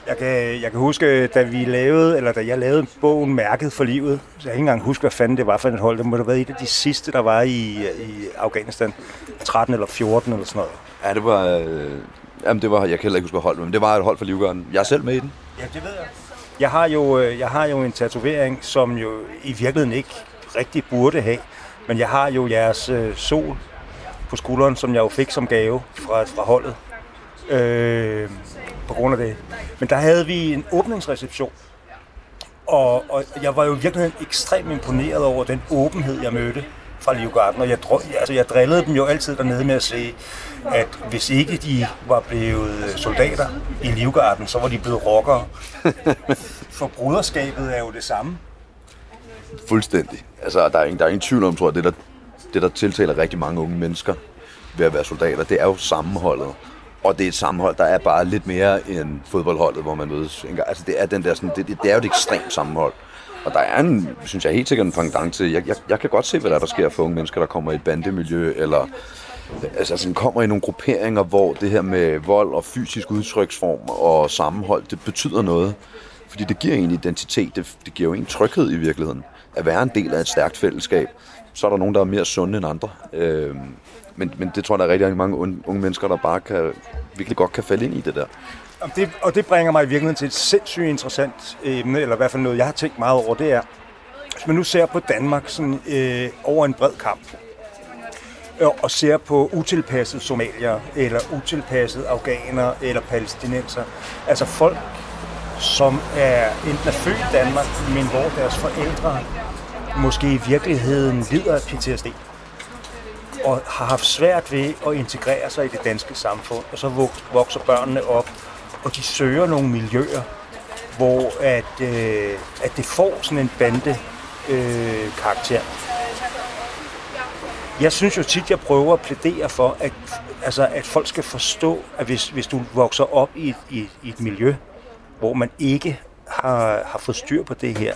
Jeg kan, jeg kan huske, da vi lavede, eller da jeg lavede bogen Mærket for livet, så jeg kan ikke engang huske, hvad fanden det var for et hold. Det må have været et af de sidste, der var i, i Afghanistan. 13 eller 14 eller sådan noget. Ja, det var... Øh, jamen, det var, jeg kan heller ikke huske, hvad hold, men det var et hold for Livgarden. Jeg er selv med i den. Ja, det ved jeg. Jeg har jo, øh, jeg har jo en tatovering, som jo i virkeligheden ikke rigtig burde have. Men jeg har jo jeres øh, sol på skulderen, som jeg jo fik som gave fra, fra holdet. Øh, på grund af det. Men der havde vi en åbningsreception. Og, og jeg var jo virkelig ekstremt imponeret over den åbenhed, jeg mødte fra Livgarden. Og jeg, altså, jeg drillede dem jo altid dernede med at sige, at hvis ikke de var blevet soldater i Livgarden, så var de blevet rockere. For bruderskabet er jo det samme. Fuldstændig. Altså, der er ingen, der er ingen tvivl om, tror jeg, det der, det der tiltaler rigtig mange unge mennesker ved at være soldater, det er jo sammenholdet. Og det er et sammenhold, der er bare lidt mere end fodboldholdet, hvor man mødes. Altså, det er, den der, sådan, det, det er jo et ekstremt sammenhold. Og der er en, synes jeg helt sikkert en pendant til, jeg, jeg, jeg kan godt se, hvad der, er, der sker for unge mennesker, der kommer i et bandemiljø, eller altså, altså sådan kommer i nogle grupperinger, hvor det her med vold og fysisk udtryksform og sammenhold, det betyder noget. Fordi det giver en identitet, det, det giver jo en tryghed i virkeligheden at være en del af et stærkt fællesskab. Så er der nogen, der er mere sunde end andre. Øh, men, men det tror jeg, der er rigtig mange unge, unge mennesker, der bare kan, virkelig godt kan falde ind i det der. Og det, og det bringer mig i virkeligheden til et sindssygt interessant emne, eller i hvert fald noget, jeg har tænkt meget over, det er, hvis man nu ser på Danmark sådan, øh, over en bred kamp, øh, og ser på utilpassede somalier, eller utilpassede afghanere, eller palæstinenser, altså folk som er enten er født i Danmark, men hvor deres forældre måske i virkeligheden lider af PTSD og har haft svært ved at integrere sig i det danske samfund, og så vokser børnene op, og de søger nogle miljøer, hvor at, øh, at det får sådan en bande øh, karakter. Jeg synes jo tit, jeg prøver at plædere for, at, altså, at folk skal forstå, at hvis, hvis du vokser op i et, i, i et miljø, hvor man ikke har, har fået styr på det her,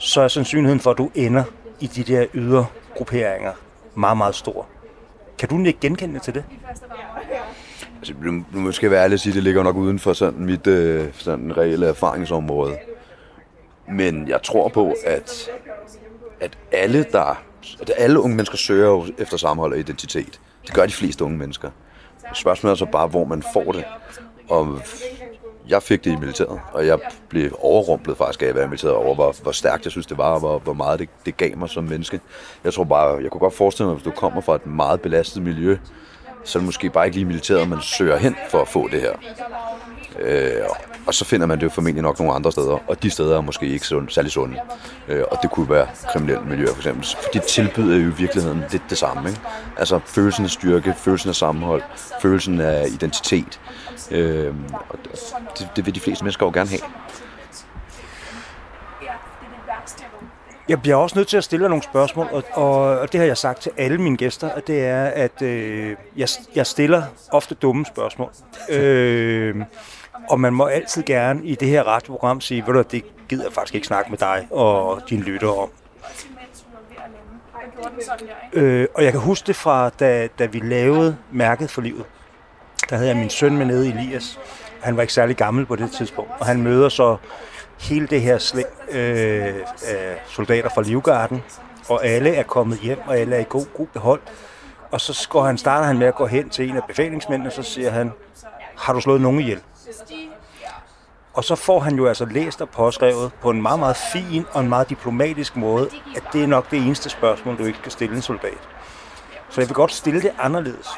så er sandsynligheden for, at du ender i de der ydre grupperinger meget, meget stor. Kan du ikke genkende til det? Altså, nu, nu måske jeg være ærlig at sige, at det ligger nok uden for sådan mit øh, sådan reelle erfaringsområde. Men jeg tror på, at, at alle, der, at alle unge mennesker søger efter sammenhold og identitet. Det gør de fleste unge mennesker. Spørgsmålet er så bare, hvor man får det. Og jeg fik det i militæret, og jeg blev overrumplet faktisk af at være i militæret over, hvor, hvor stærkt jeg synes det var, og hvor, hvor meget det, det gav mig som menneske. Jeg tror bare, jeg kunne godt forestille mig, hvis du kommer fra et meget belastet miljø, så er det måske bare ikke lige militæret, man søger hen for at få det her. Øh, og så finder man det jo formentlig nok nogle andre steder, og de steder er måske ikke sund, særlig sunde. Øh, og det kunne være kriminelle miljøer for eksempel. For de tilbyder jo i virkeligheden lidt det samme. Ikke? Altså følelsen af styrke, følelsen af sammenhold, følelsen af identitet. Øh, og det, det vil de fleste mennesker jo gerne have. Jeg bliver også nødt til at stille nogle spørgsmål, og, og, og det har jeg sagt til alle mine gæster, og det er, at øh, jeg, jeg stiller ofte dumme spørgsmål. øh, og man må altid gerne i det her radioprogram sige, ved du, det gider jeg faktisk ikke snakke med dig og dine lyttere om. Øh, og jeg kan huske det fra, da, da vi lavede Mærket for Livet. Der havde jeg min søn med nede, Elias. Han var ikke særlig gammel på det tidspunkt. Og han møder så hele det her slæng øh, af soldater fra Livgarden. Og alle er kommet hjem, og alle er i god, god behold. Og så går han, starter han med at gå hen til en af befalingsmændene, og så siger han, har du slået nogen ihjel? Og så får han jo altså læst og påskrevet på en meget, meget fin og en meget diplomatisk måde, at det er nok det eneste spørgsmål, du ikke kan stille en soldat. Så jeg vil godt stille det anderledes.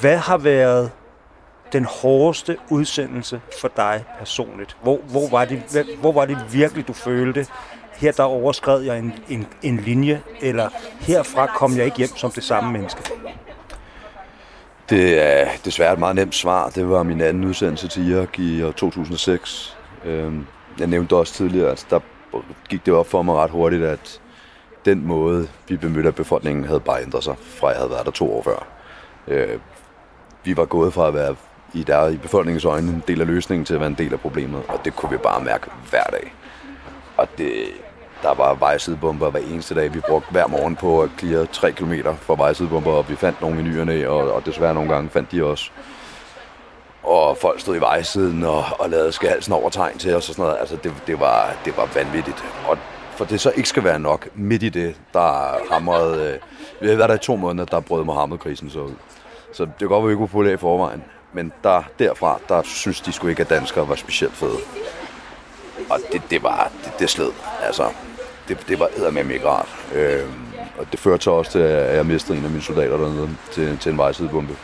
Hvad har været den hårdeste udsendelse for dig personligt? Hvor, hvor, var, det, hvor var det virkelig, du følte, her der overskred jeg en, en, en linje, eller herfra kom jeg ikke hjem som det samme menneske? Det er desværre et meget nemt svar. Det var min anden udsendelse til Irak i år 2006. Øhm, jeg nævnte også tidligere, at der gik det op for mig ret hurtigt, at den måde, vi bemødte befolkningen, havde bare ændret sig, fra jeg havde været der to år før. Øh, vi var gået fra at være i, der, i befolkningens øjne en del af løsningen til at være en del af problemet, og det kunne vi bare mærke hver dag. Og det, der var vejsidebomber hver eneste dag. Vi brugte hver morgen på at klire 3 km for vejsidebomber, og vi fandt nogle i nyerne, og, og desværre nogle gange fandt de også. Og folk stod i vejsiden og, og lavede skalsen over tegn til os og sådan noget. Altså, det, det, var, det var vanvittigt. Og for det så ikke skal være nok, midt i det, der hamrede... Øh, vi har været der i to måneder, der brød Mohammed-krisen så ud. Så det kan godt være, vi ikke kunne i forvejen. Men der, derfra, der synes de skulle ikke, at danskere var specielt fede. Og det, det var, det, det sled. Altså, det, det var eddermame ikke rart. Øh, og det førte så også til, at jeg mistede en af mine soldater dernede til, til en vejsidebombe.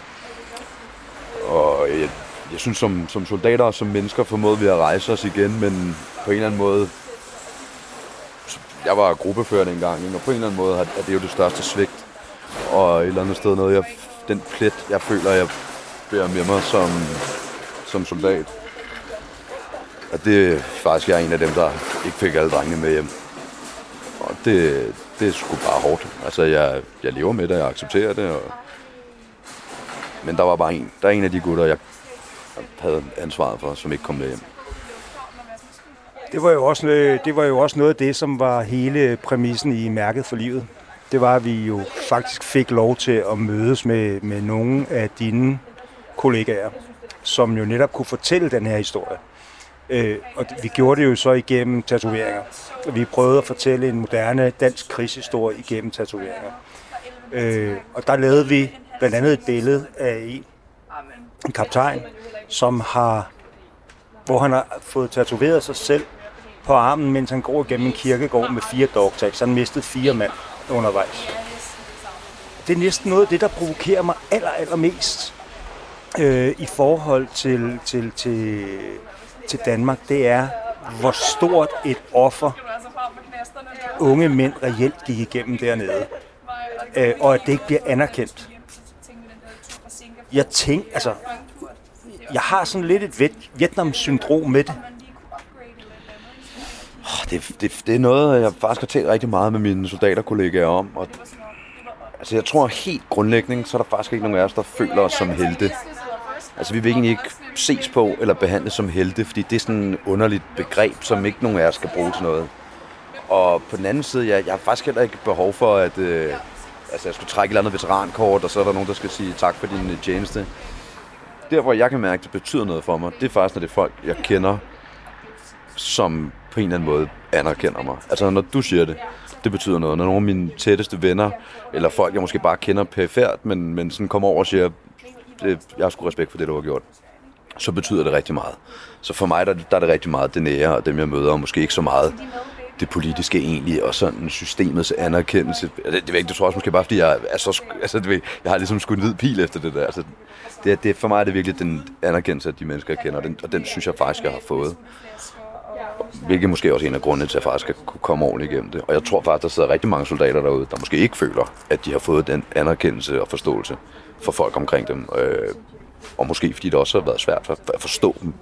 Og jeg, jeg synes, som, som soldater og som mennesker formåede vi at rejse os igen, men på en eller anden måde... Jeg var gruppefører dengang, og på en eller anden måde er det jo det største svigt. Og et eller andet sted noget, jeg, den plet, jeg føler, jeg bærer med mig som, som soldat. Og det faktisk jeg er en af dem, der ikke fik alle drengene med hjem. Og det, det er sgu bare hårdt. Altså, jeg, jeg lever med det, jeg accepterer det. Og... Men der var bare en. Der er en af de gutter, jeg havde ansvaret for, som ikke kom med hjem. Det var, jo også, øh, det var jo også noget af det, som var hele præmissen i Mærket for Livet. Det var, at vi jo faktisk fik lov til at mødes med, med nogle af dine kollegaer, som jo netop kunne fortælle den her historie. Øh, og vi gjorde det jo så igennem tatoveringer. Vi prøvede at fortælle en moderne dansk krigshistorie igennem tatoveringer. Øh, og der lavede vi blandt andet et billede af en, en kaptajn, som har, hvor han har fået tatoveret sig selv på armen, mens han går igennem en kirkegård med fire dogtags. Han mistede fire mand undervejs. Det er næsten noget af det, der provokerer mig aller, allermest øh, i forhold til, til, til til Danmark, det er, hvor stort et offer unge mænd reelt gik igennem dernede. Øh, og at det ikke bliver anerkendt. Jeg tænker, altså, jeg har sådan lidt et Vietnam-syndrom med det. Det, det, det er noget, jeg faktisk har talt rigtig meget med mine soldaterkollegaer om. Og, altså, jeg tror helt grundlæggende, så er der faktisk ikke nogen af os, der føler os som helte. Altså, vi vil egentlig ikke ses på eller behandles som helte, fordi det er sådan et underligt begreb, som ikke nogen af os skal bruge til noget. Og på den anden side, jeg, jeg har faktisk heller ikke behov for, at øh, altså, jeg skulle trække et eller andet veterankort, og så er der nogen, der skal sige tak for din øh, tjeneste. Der, hvor jeg kan mærke, at det betyder noget for mig, det er faktisk, når det er folk, jeg kender, som på en eller anden måde anerkender mig. Altså, når du siger det, det betyder noget. Når nogle af mine tætteste venner, eller folk, jeg måske bare kender perifært, men, men sådan kommer over og siger, det, jeg har sgu respekt for det, du har gjort, så betyder det rigtig meget. Så for mig, der, der er det rigtig meget det nære, og dem jeg møder, og måske ikke så meget det politiske egentlig, og sådan systemets anerkendelse. Det, det, det, det tror jeg også måske bare, fordi jeg er så, altså, det, jeg har ligesom skudt en hvid pil efter det der. Altså, det, det, for mig er det virkelig den anerkendelse af de mennesker, jeg kender, og den, og den synes jeg faktisk, jeg har fået. Hvilket måske også en af grundene til, at jeg faktisk skal kunne komme ordentligt igennem det. Og jeg tror faktisk, der sidder rigtig mange soldater derude, der måske ikke føler, at de har fået den anerkendelse og forståelse for folk omkring dem. Øh, og måske fordi det også har været svært for at forstå dem.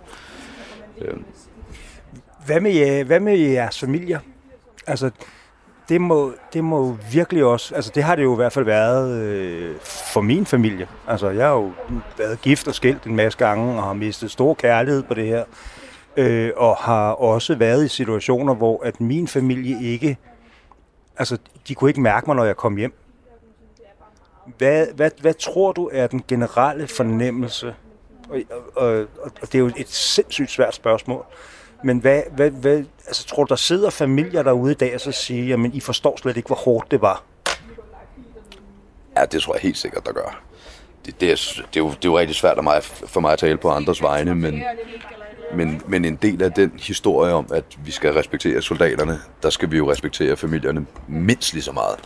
Øh, hvad med, hvad med jeres familier? Altså, det må, det må virkelig også, altså det har det jo i hvert fald været øh, for min familie. Altså jeg har jo været gift og skilt en masse gange og har mistet stor kærlighed på det her. Øh, og har også været i situationer, hvor at min familie ikke, altså de kunne ikke mærke mig, når jeg kom hjem. Hvad, hvad, hvad tror du er den generelle fornemmelse? Og, og, og, og det er jo et sindssygt svært spørgsmål. Men hvad, hvad, hvad, altså, tror du, der sidder familier derude i dag og så siger, jamen I forstår slet ikke, hvor hårdt det var? Ja, det tror jeg helt sikkert, der gør. Det, det, er, det, er, jo, det er jo rigtig svært for mig, for mig at tale på andres vegne, men, men, men en del af den historie om, at vi skal respektere soldaterne, der skal vi jo respektere familierne mindst lige så meget.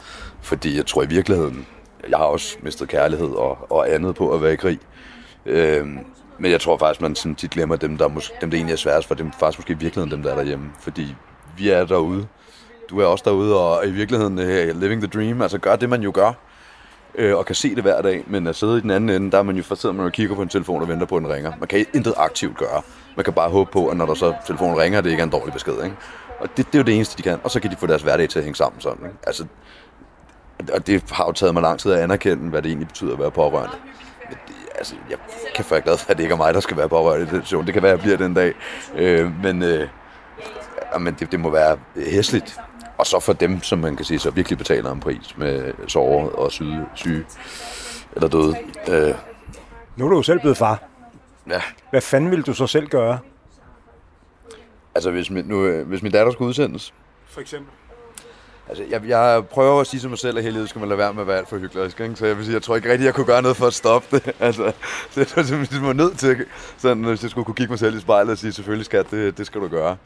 Fordi jeg tror i virkeligheden, jeg har også mistet kærlighed og, og andet på at være i krig. Øhm, men jeg tror faktisk, man sådan tit glemmer dem, der, mås- dem, der egentlig er sværest for dem, faktisk måske i virkeligheden dem, der er derhjemme. Fordi vi er derude. Du er også derude, og i virkeligheden uh, living the dream. Altså gør det, man jo gør. Øh, og kan se det hver dag. Men at sidde i den anden ende, der er man jo for man og kigger på en telefon og venter på, at den ringer. Man kan intet aktivt gøre. Man kan bare håbe på, at når der så telefonen ringer, det ikke er en dårlig besked. Ikke? Og det, det, er jo det eneste, de kan. Og så kan de få deres hverdag til at hænge sammen sådan. Ikke? Altså, og det har jo taget mig lang tid at anerkende, hvad det egentlig betyder at være pårørende altså, jeg kan være glad for, at det ikke er mig, der skal være pårørende i den situation. Det kan være, at jeg bliver den dag. Øh, men øh, men det, det må være hæsligt. Og så for dem, som man kan sige, så virkelig betaler en pris med såret og syge, syge eller døde. Øh. Nu er du jo selv blevet far. Ja. Hvad fanden vil du så selv gøre? Altså, hvis min, nu, øh, hvis min datter skulle udsendes. For eksempel? Altså, jeg, jeg prøver at sige til mig selv, at hele livet skal man lade være med at være alt for hyggelig. Ikke? Så jeg vil sige, jeg tror ikke rigtigt, jeg kunne gøre noget for at stoppe det. Altså, det er simpelthen var nødt til, sådan, hvis jeg skulle kunne kigge mig selv i spejlet og sige, selvfølgelig skal det, det skal du gøre.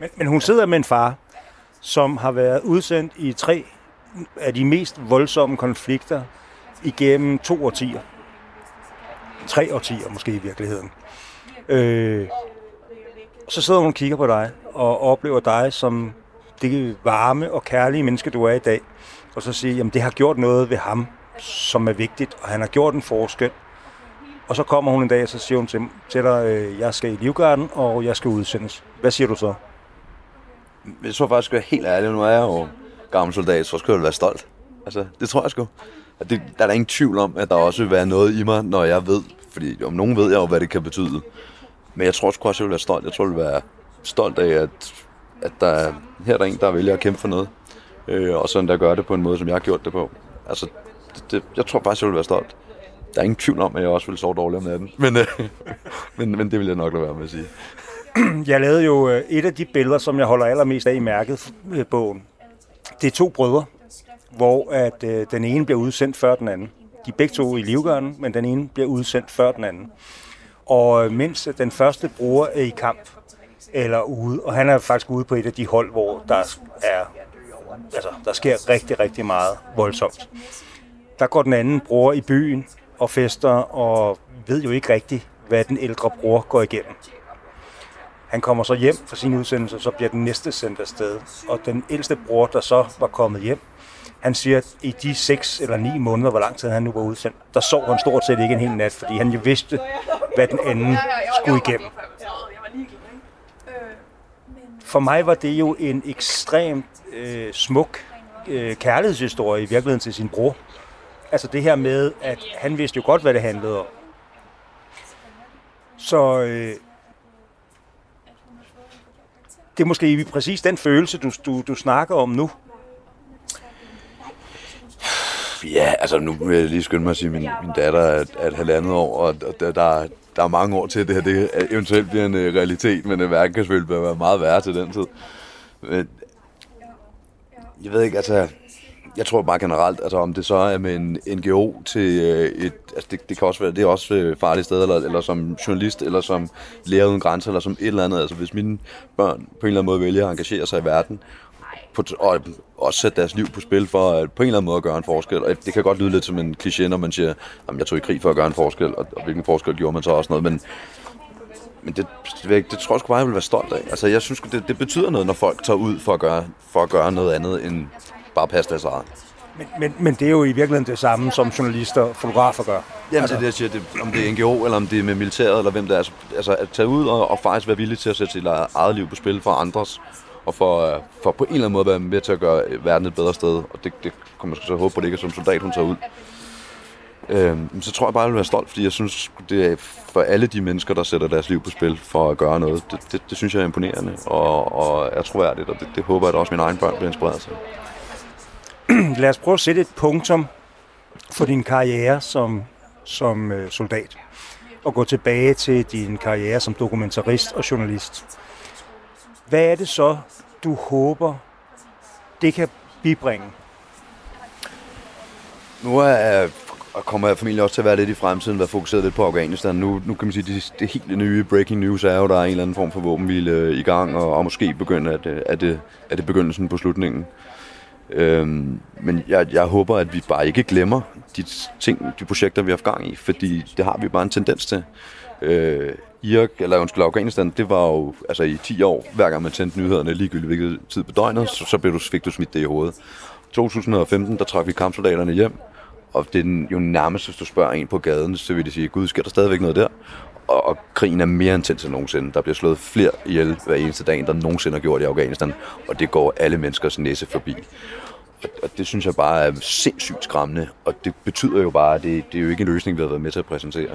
Men, men hun sidder med en far, som har været udsendt i tre af de mest voldsomme konflikter igennem to årtier. Tre årtier måske i virkeligheden. Øh, så sidder hun og kigger på dig og oplever dig som det varme og kærlige menneske, du er i dag, og så siger, jamen det har gjort noget ved ham, som er vigtigt, og han har gjort en forskel. Og så kommer hun en dag, og så siger hun til, til dig, øh, jeg skal i Livgarden, og jeg skal udsendes. Hvad siger du så? Jeg tror faktisk, at jeg er helt ærlig, nu er jeg jo gammel soldat, så skal jeg være stolt. Altså, det tror jeg sgu. At det, der er der ingen tvivl om, at der også vil være noget i mig, når jeg ved, fordi om nogen ved jeg jo, hvad det kan betyde. Men jeg tror sgu også, at jeg vil være stolt. Jeg tror, jeg vil være stolt af, at at der, her er der en, der vælger at kæmpe for noget. Øh, og sådan der gør det på en måde, som jeg har gjort det på. Altså, det, det, jeg tror faktisk, jeg vil være stolt. Der er ingen tvivl om, at jeg også vil sove dårligt om natten. Men, øh, men, men det vil jeg nok lade være med at sige. Jeg lavede jo øh, et af de billeder, som jeg holder allermest af i mærket øh, bogen. Det er to brødre, hvor at øh, den ene bliver udsendt før den anden. De er begge to i livgørende, men den ene bliver udsendt før den anden. Og øh, mens den første bruger er i kamp, eller ude. Og han er faktisk ude på et af de hold, hvor der er altså, der sker rigtig, rigtig meget voldsomt. Der går den anden bror i byen og fester, og ved jo ikke rigtigt, hvad den ældre bror går igennem. Han kommer så hjem fra sin udsendelse, og så bliver den næste sendt afsted. Og den ældste bror, der så var kommet hjem, han siger, at i de seks eller 9 måneder, hvor lang tid han nu var udsendt, der sov han stort set ikke en hel nat, fordi han jo vidste, hvad den anden skulle igennem. For mig var det jo en ekstremt øh, smuk øh, kærlighedshistorie i virkeligheden til sin bror. Altså det her med, at han vidste jo godt, hvad det handlede om. Så øh, det er måske præcis den følelse, du, du, du snakker om nu. Ja, altså nu vil jeg lige skynde mig at sige, at min, min datter er, er et halvandet år, og der, der, der er mange år til, at det her det eventuelt bliver en øh, realitet, men uh, verden kan selvfølgelig være meget værre til den tid. Men, jeg ved ikke, altså, jeg tror bare generelt, altså om det så er med en NGO til øh, et, altså det, det kan også være, det er også et farligt sted, eller, eller som journalist, eller som lærer uden grænser, eller som et eller andet, altså hvis mine børn på en eller anden måde vælger at engagere sig i verden, på, og også sætte deres liv på spil for at på en eller anden måde at gøre en forskel. Og det kan godt lyde lidt som en kliché, når man siger, at jeg tog i krig for at gøre en forskel, og, og hvilken forskel gjorde man så også noget. Men, men det, det, det tror jeg sgu bare, jeg vil være stolt af. Altså, jeg synes, det, det betyder noget, når folk tager ud for at gøre, for at gøre noget andet end bare passe deres eget. Men, men, men det er jo i virkeligheden det samme, som journalister og fotografer gør. Jamen, altså. det er det, jeg siger. Det, om det er NGO, eller om det er med militæret, eller hvem det er. Altså, altså at tage ud og, og faktisk være villig til at sætte sit eget liv på spil for andres og for, for på en eller anden måde at være med til at gøre verden et bedre sted. Og det, det kommer man så håbe på, det ikke er som soldat, hun tager ud. Øhm, så tror jeg bare, jeg vil være stolt, fordi jeg synes, det er for alle de mennesker, der sætter deres liv på spil for at gøre noget, det, det, det synes jeg er imponerende, og, og er troværdigt, og det, det håber jeg, at også mine egne børn bliver inspireret til. Lad os prøve at sætte et punktum for din karriere som, som øh, soldat, og gå tilbage til din karriere som dokumentarist og journalist. Hvad er det så, du håber, det kan bibringe? Nu er, kommer jeg familie også til at være lidt i fremtiden, være fokuseret lidt på Afghanistan. Nu, nu kan man sige, at det, det helt nye breaking news er jo, at der er en eller anden form for våbenhvile øh, i gang, og, og måske begynder at, øh, at, det, at det begyndelsen på slutningen. Øhm, men jeg, jeg håber, at vi bare ikke glemmer de ting, de projekter, vi har haft gang i, fordi det har vi bare en tendens til. Øh, Irak, eller undskyld, Afghanistan, det var jo altså i 10 år, hver gang man tændte nyhederne, ligegyldigt hvilket tid på døgnet, så, så blev du, fik du smidt det i hovedet. 2015, der trak vi kampsoldaterne hjem, og det er jo nærmest, hvis du spørger en på gaden, så vil de sige, gud, sker der stadigvæk noget der? Og, og krigen er mere intens end nogensinde. Der bliver slået flere ihjel hver eneste dag, end der nogensinde har gjort i Afghanistan, og det går alle menneskers næse forbi. Og, det synes jeg bare er sindssygt skræmmende, og det betyder jo bare, at det, det er jo ikke en løsning, vi har været med til at præsentere.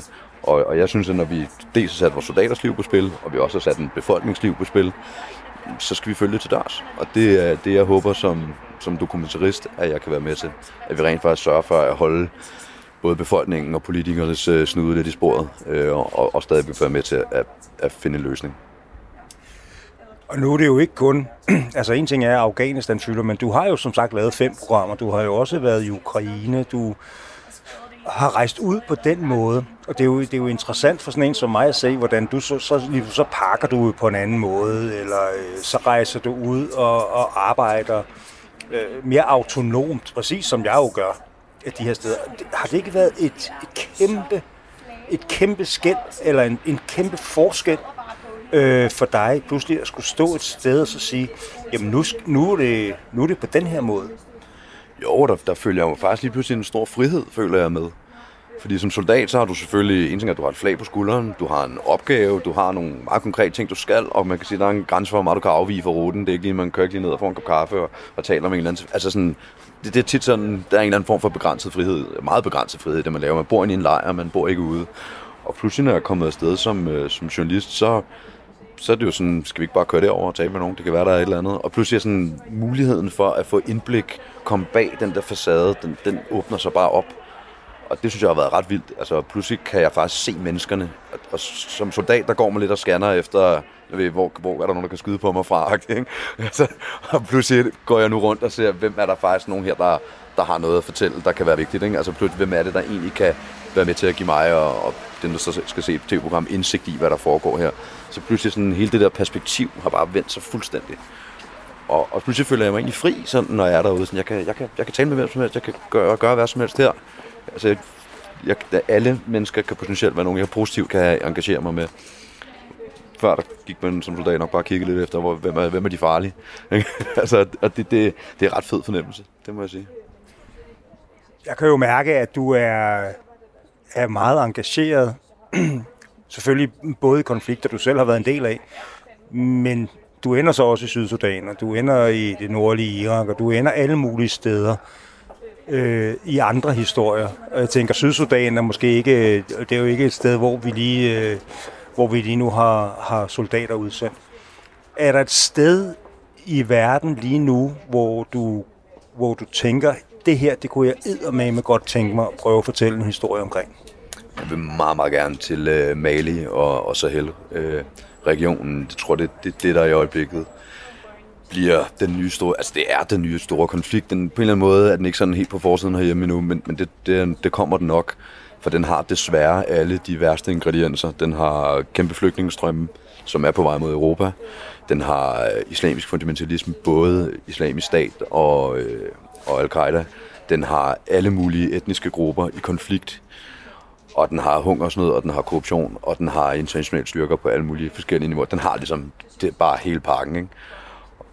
Og, og jeg synes, at når vi dels har sat vores soldaters liv på spil, og vi også har sat en befolkningsliv på spil, så skal vi følge det til dørs. Og det er det, jeg håber som, som dokumentarist, at jeg kan være med til. At vi rent faktisk sørger for at holde både befolkningen og politikernes øh, snude lidt i sporet, øh, og, og stadig vil være med til at, at finde en løsning. Og nu er det jo ikke kun, altså en ting er Afghanistan fylder, men du har jo som sagt lavet fem programmer. Du har jo også været i Ukraine, du har rejst ud på den måde. Og det er jo, det er jo interessant for sådan en som mig at se, hvordan du så, så, så pakker du ud på en anden måde, eller øh, så rejser du ud og, og arbejder øh, mere autonomt, præcis som jeg jo gør af de her steder. Har det ikke været et, et kæmpe et kæmpe skæld, eller en, en kæmpe forskel øh, for dig pludselig at skulle stå et sted og så sige, jamen nu, nu, er, det, nu er det på den her måde? Jo, der, der følger jeg jo faktisk lige pludselig en stor frihed, føler jeg med. Fordi som soldat, så har du selvfølgelig en ting, at du har et flag på skulderen, du har en opgave, du har nogle meget konkrete ting, du skal, og man kan sige, at der er en grænse for, hvor meget du kan afvige fra ruten. Det er ikke lige, man kører ikke lige ned og får en kop kaffe og, og taler med en eller anden. Altså sådan, det, det er tit sådan, der er en eller anden form for begrænset frihed, meget begrænset frihed, det man laver. Man bor i en lejr, man bor ikke ude. Og pludselig, når jeg er kommet afsted som, øh, som journalist, så, så er det jo sådan, skal vi ikke bare køre derover og tale med nogen? Det kan være, der er et eller andet. Og pludselig er sådan muligheden for at få indblik, komme bag den der facade, den, den åbner sig bare op. Og det synes jeg har været ret vildt. Altså pludselig kan jeg faktisk se menneskerne. Og, og som soldat, der går man lidt og scanner efter, jeg ved, hvor, hvor er der nogen, der kan skyde på mig fra. Ikke? Altså, og pludselig går jeg nu rundt og ser, hvem er der faktisk nogen her, der, der har noget at fortælle, der kan være vigtigt. Ikke? Altså pludselig, hvem er det, der egentlig kan være med til at give mig og, og den, der så skal se tv-program, indsigt i, hvad der foregår her. Så pludselig sådan, hele det der perspektiv har bare vendt sig fuldstændig. Og, og pludselig føler jeg mig egentlig fri, sådan, når jeg er derude. Sådan, jeg, kan, jeg, kan, jeg kan tale med hvem som helst, jeg kan gøre, gøre hvad som helst her. Altså, jeg, alle mennesker kan potentielt være nogen, jeg positivt kan engagere mig med. før der gik man som soldat nok bare kigge lidt efter, hvor, hvem, er, hvem er de farlige. altså, og det, det, det er ret fed fornemmelse, det må jeg sige. Jeg kan jo mærke, at du er, er meget engageret. Selvfølgelig både i konflikter, du selv har været en del af, men du ender så også i Sydsudan, og du ender i det nordlige Irak, og du ender alle mulige steder øh, i andre historier. Og jeg tænker, Sydsudan er måske ikke, øh, det er jo ikke et sted, hvor vi lige, øh, hvor vi lige nu har, har soldater udsendt. Er der et sted i verden lige nu, hvor du, hvor du tænker, det her, det kunne jeg med godt tænke mig at prøve at fortælle en historie omkring? Jeg vil meget, meget gerne til øh, Mali og, og Sahel. Øh, regionen, det tror det, det, det der i øjeblikket bliver den nye store, altså det er den nye store konflikt. Den, på en eller anden måde er den ikke sådan helt på forsiden herhjemme endnu, men, men det, det, det kommer den nok, for den har desværre alle de værste ingredienser. Den har kæmpe flygtningestrømme, som er på vej mod Europa. Den har øh, islamisk fundamentalisme, både islamisk stat og, øh, og al-Qaida. Den har alle mulige etniske grupper i konflikt og den har hungersnød, og den har korruption, og den har internationale styrker på alle mulige forskellige niveauer. Den har ligesom det er bare hele pakken, ikke?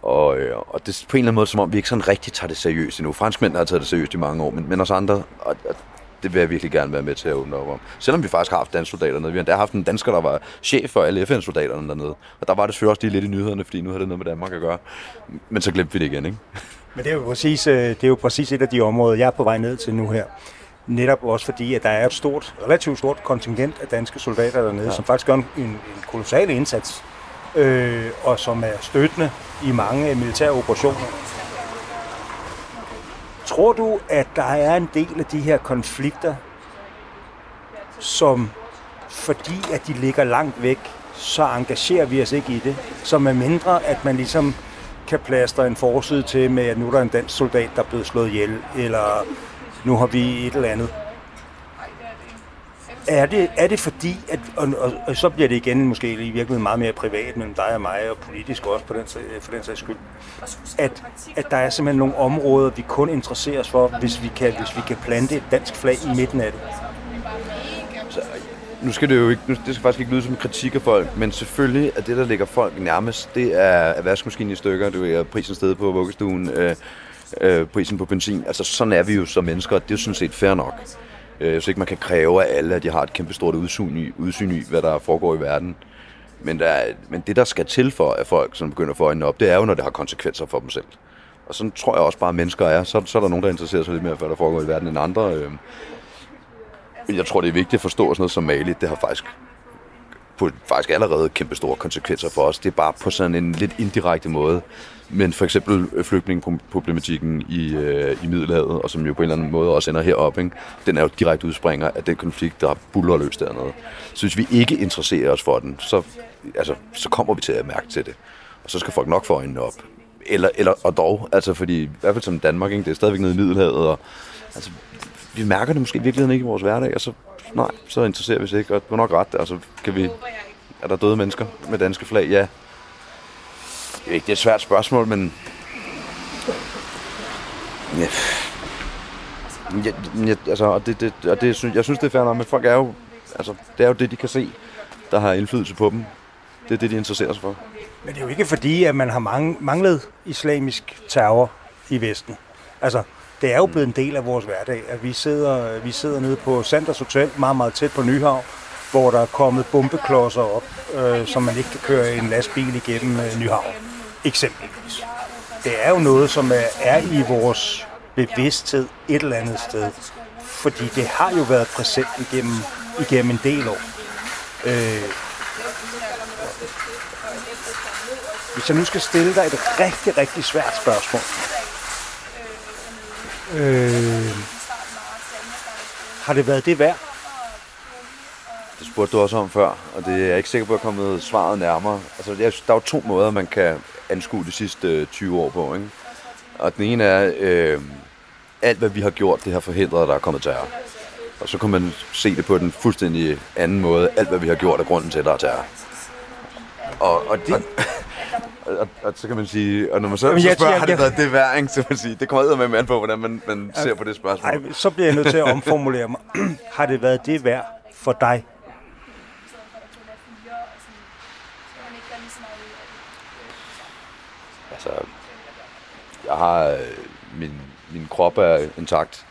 Og, øh, og det er på en eller anden måde, som om vi ikke sådan rigtig tager det seriøst endnu. Franskmændene har taget det seriøst i mange år, men, men os andre, og, og det vil jeg virkelig gerne være med til at åbne op om. Selvom vi faktisk har haft danske soldater nede. Vi har endda haft en dansker, der var chef for alle FN-soldaterne dernede. Og der var det selvfølgelig også lige lidt i nyhederne, fordi nu har det noget med Danmark at gøre. Men så glemte vi det igen, ikke? Men det er jo præcis, øh, det er jo præcis et af de områder, jeg er på vej ned til nu her. Netop også fordi, at der er et stort, relativt stort kontingent af danske soldater dernede, ja. som faktisk gør en, en kolossal indsats, øh, og som er støttende i mange militære operationer. Tror du, at der er en del af de her konflikter, som fordi at de ligger langt væk, så engagerer vi os ikke i det, som er mindre, at man ligesom kan plastre en forside til med, at nu er der en dansk soldat, der er blevet slået ihjel, eller nu har vi et eller andet. Er det, er det fordi, at, og, og, og så bliver det igen måske i virkeligheden meget mere privat mellem dig og mig, og politisk også på den, for den sags skyld, at, at der er simpelthen nogle områder, vi kun interesserer os for, hvis vi kan, hvis vi kan plante et dansk flag i midten af det? Så, nu skal det jo ikke, nu, det skal faktisk ikke lyde som kritik af folk, men selvfølgelig er det, der ligger folk nærmest, det er vaskemaskinen i stykker, du er prisen sted på vuggestuen, øh, øh, prisen på benzin. Altså sådan er vi jo som mennesker, og det er jo sådan set fair nok. Øh, så ikke man kan kræve af alle, at de har et kæmpestort udsyn i, udsyn i hvad der foregår i verden. Men, der er, men det, der skal til for, at folk som begynder at få øjnene op, det er jo, når det har konsekvenser for dem selv. Og sådan tror jeg også bare, at mennesker er. Så, så er der nogen, der interesserer sig lidt mere for, hvad der foregår i verden end andre. Øh. Jeg tror, det er vigtigt at forstå sådan noget som Mali. Det har faktisk på faktisk allerede kæmpe store konsekvenser for os. Det er bare på sådan en lidt indirekte måde. Men for eksempel øh, flygtningeproblematikken i, øh, i Middelhavet, og som jo på en eller anden måde også ender heroppe, ikke? den er jo direkte udspringer af den konflikt, der buller løs dernede. Så hvis vi ikke interesserer os for den, så, altså, så kommer vi til at mærke til det. Og så skal folk nok få øjnene op. Eller, eller og dog, altså fordi, i hvert fald som Danmark, ikke? det er stadigvæk nede i Middelhavet, og altså, vi mærker det måske i virkeligheden ikke i vores hverdag, og så, nej, så interesserer vi os ikke, og du nok ret, altså kan vi, er der døde mennesker med danske flag? Ja, det er ikke et svært spørgsmål, men... Ja. Ja, ja, altså, og det, det, og det, jeg synes, det er fair nok, men folk er jo, altså, det er jo det, de kan se, der har indflydelse på dem. Det er det, de interesserer sig for. Men det er jo ikke fordi, at man har manglet islamisk terror i Vesten. Altså, det er jo blevet en del af vores hverdag, at vi sidder, vi sidder nede på Sanders Hotel, meget, meget tæt på Nyhavn, hvor der er kommet bombeklodser op, øh, som man ikke kan køre en lastbil igennem øh, Nyhavn eksempelvis. Det er jo noget, som er, i vores bevidsthed et eller andet sted. Fordi det har jo været præsent igennem, igennem en del år. Øh, hvis jeg nu skal stille dig et rigtig, rigtig svært spørgsmål. Øh, har det været det værd? Det spurgte du også om før, og det er jeg ikke sikker på at komme svaret nærmere. Altså, der er jo to måder, man kan anskue de sidste 20 øh, år på. Ikke? Og den ene er, øh, alt hvad vi har gjort, det har forhindret, at der er kommet terror. Og så kan man se det på den fuldstændig anden måde. Alt hvad vi har gjort er grunden til, at der er terror. Og, og, det... og, og, og, så kan man sige, og når man så, Jamen, så spørger, jeg, har det været det værd, ikke? så man sige, det kommer med an på, hvordan man, man ser på det spørgsmål. Ej, så bliver jeg nødt til at omformulere mig. har det været det værd for dig? Altså, jeg har, øh, min, min krop er intakt,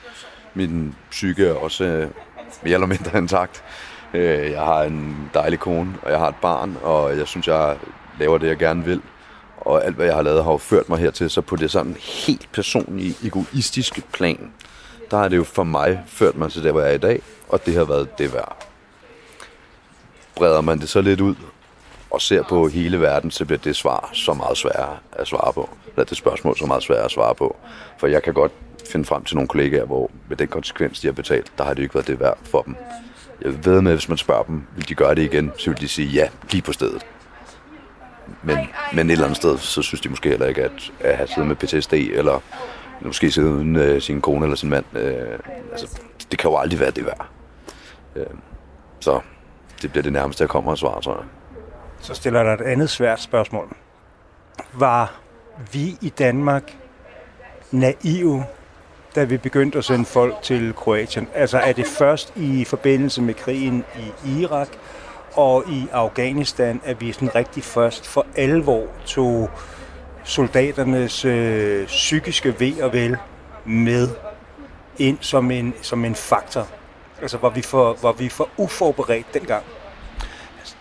min psyke er også øh, mere eller mindre intakt. Øh, jeg har en dejlig kone, og jeg har et barn, og jeg synes, jeg laver det, jeg gerne vil. Og alt, hvad jeg har lavet, har jo ført mig hertil, så på det sådan helt personlige, egoistiske plan, der har det jo for mig ført mig til der, hvor jeg er i dag, og det har været det værd. Breder man det så lidt ud, og ser på hele verden, så bliver det svar så meget sværere at svare på. Eller det spørgsmål så meget sværere at svare på. For jeg kan godt finde frem til nogle kollegaer, hvor med den konsekvens, de har betalt, der har det ikke været det værd for dem. Jeg ved med, hvis man spørger dem, vil de gøre det igen, så vil de sige ja, lige på stedet. Men, men et eller andet sted, så synes de måske heller ikke, at, at have siddet med PTSD, eller måske sidde uden øh, sin kone eller sin mand. Øh, altså, det kan jo aldrig være det værd. Øh, så det bliver det nærmeste, jeg kommer og svarer, tror jeg. Så stiller der et andet svært spørgsmål. Var vi i Danmark naive, da vi begyndte at sende folk til Kroatien? Altså er det først i forbindelse med krigen i Irak og i Afghanistan, at vi sådan rigtig først for alvor tog soldaternes øh, psykiske ved og vel med ind som en, som en faktor? Altså var vi for, var vi for uforberedt dengang?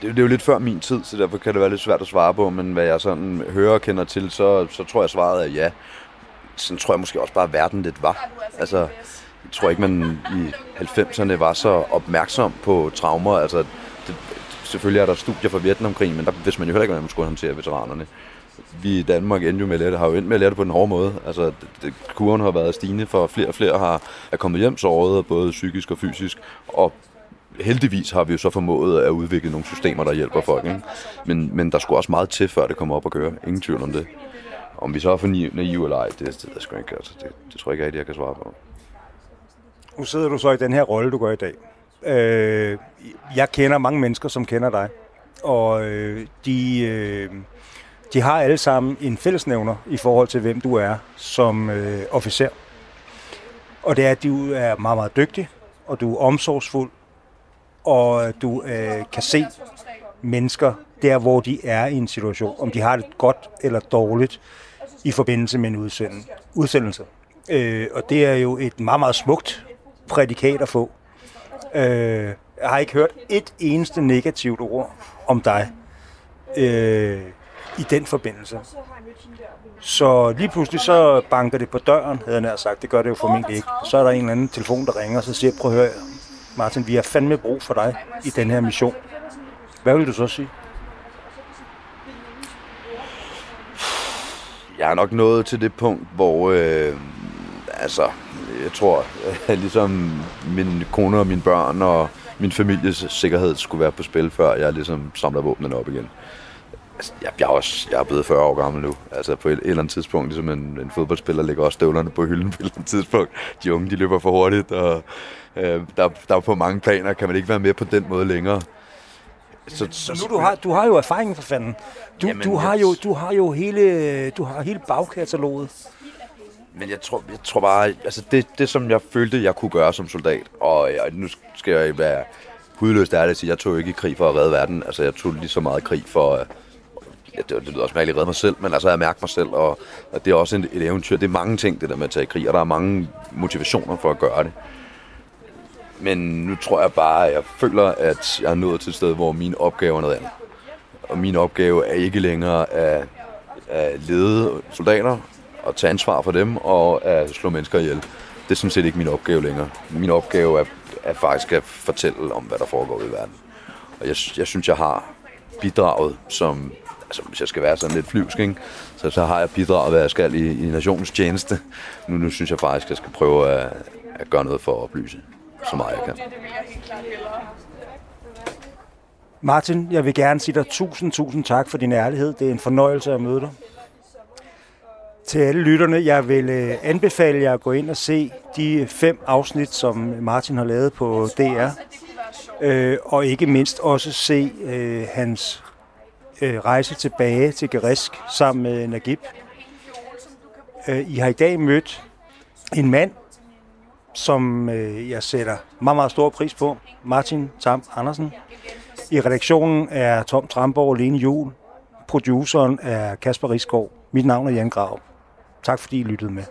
Det, det er jo lidt før min tid, så derfor kan det være lidt svært at svare på, men hvad jeg sådan hører og kender til, så, så tror jeg svaret er ja. Sådan tror jeg måske også bare, at verden lidt var. Altså, jeg tror ikke, man i 90'erne var så opmærksom på traumer. Altså, det, selvfølgelig er der studier fra Vietnamkrigen, men der vidste man jo heller ikke, hvordan man skulle håndtere veteranerne. Vi i Danmark endte jo med at lære det, har jo endt med at lære det på den hårde måde. Altså, det, det, kurven har været stigende, for flere og flere har, er kommet hjem såret, både psykisk og fysisk, og heldigvis har vi jo så formået at udvikle nogle systemer, der hjælper folk. Ikke? Men, men der skulle også meget til, før det kommer op at køre. Ingen tvivl om det. Om vi så er for naive eller ej, det, det, det, det, ikke, altså, det, det tror jeg ikke rigtigt, jeg kan svare på. Nu sidder du så i den her rolle, du gør i dag. Øh, jeg kender mange mennesker, som kender dig. Og øh, de, øh, de har alle sammen en fællesnævner i forhold til, hvem du er som øh, officer. Og det er, at du er meget, meget dygtig, og du er omsorgsfuld, og du øh, kan se mennesker der, hvor de er i en situation, om de har det godt eller dårligt i forbindelse med en udsendelse. Øh, og det er jo et meget, meget smukt prædikat at få. Øh, jeg har ikke hørt et eneste negativt ord om dig øh, i den forbindelse. Så lige pludselig så banker det på døren, havde jeg sagt. Det gør det jo formentlig ikke. Så er der en eller anden telefon, der ringer, og så siger, prøv at høre, Martin, vi har fandme brug for dig i den her mission. Hvad vil du så sige? Jeg er nok nået til det punkt, hvor øh, altså, jeg tror, at ligesom min kone og mine børn og min families sikkerhed skulle være på spil, før jeg ligesom samler våbnene op igen. Altså, jeg, jeg, er også, jeg er blevet 40 år gammel nu. Altså på et, et eller andet tidspunkt, ligesom en, en fodboldspiller lægger også støvlerne på hylden på et eller andet tidspunkt. De unge, de løber for hurtigt, og øh, der, der er på mange planer, kan man ikke være med på den måde længere. Så, så, nu du har, du har jo erfaring for fanden. Du, Jamen, du, har jo, du har jo hele, du har hele bagkataloget. Men jeg tror, jeg tror bare, altså det, det som jeg følte, jeg kunne gøre som soldat, og jeg, nu skal jeg være hudløst ærlig at sige, jeg tog ikke i krig for at redde verden. Altså jeg tog lige så meget krig for, ja, det, det lyder også mærkeligt at redde mig selv, men altså jeg mærker mig selv, og, og det er også et, et eventyr. Det er mange ting, det der med at tage i krig, og der er mange motivationer for at gøre det. Men nu tror jeg bare, at jeg føler, at jeg er nået til et sted, hvor min opgave er noget andet. Og min opgave er ikke længere at, at lede soldater og tage ansvar for dem og at slå mennesker ihjel. Det er sådan set ikke min opgave længere. Min opgave er, er faktisk at fortælle om, hvad der foregår i verden. Og jeg, jeg synes, jeg har bidraget som, altså hvis jeg skal være sådan lidt flyvsk, ikke? Så, så har jeg bidraget, hvad jeg skal i, i nationens tjeneste. Nu, nu synes jeg faktisk, at jeg skal prøve at, at gøre noget for at oplyse så meget jeg kan. Martin, jeg vil gerne sige dig tusind, tusind tak for din ærlighed. Det er en fornøjelse at møde dig. Til alle lytterne, jeg vil øh, anbefale jer at gå ind og se de fem afsnit, som Martin har lavet på DR. Øh, og ikke mindst også se øh, hans øh, rejse tilbage til Gerisk sammen med Nagib. Øh, I har i dag mødt en mand, som øh, jeg sætter meget, meget stor pris på. Martin Tam Andersen. I redaktionen er Tom Tramborg og Lene Jul. Produceren er Kasper Risgaard. Mit navn er Jan Grav. Tak fordi I lyttede med.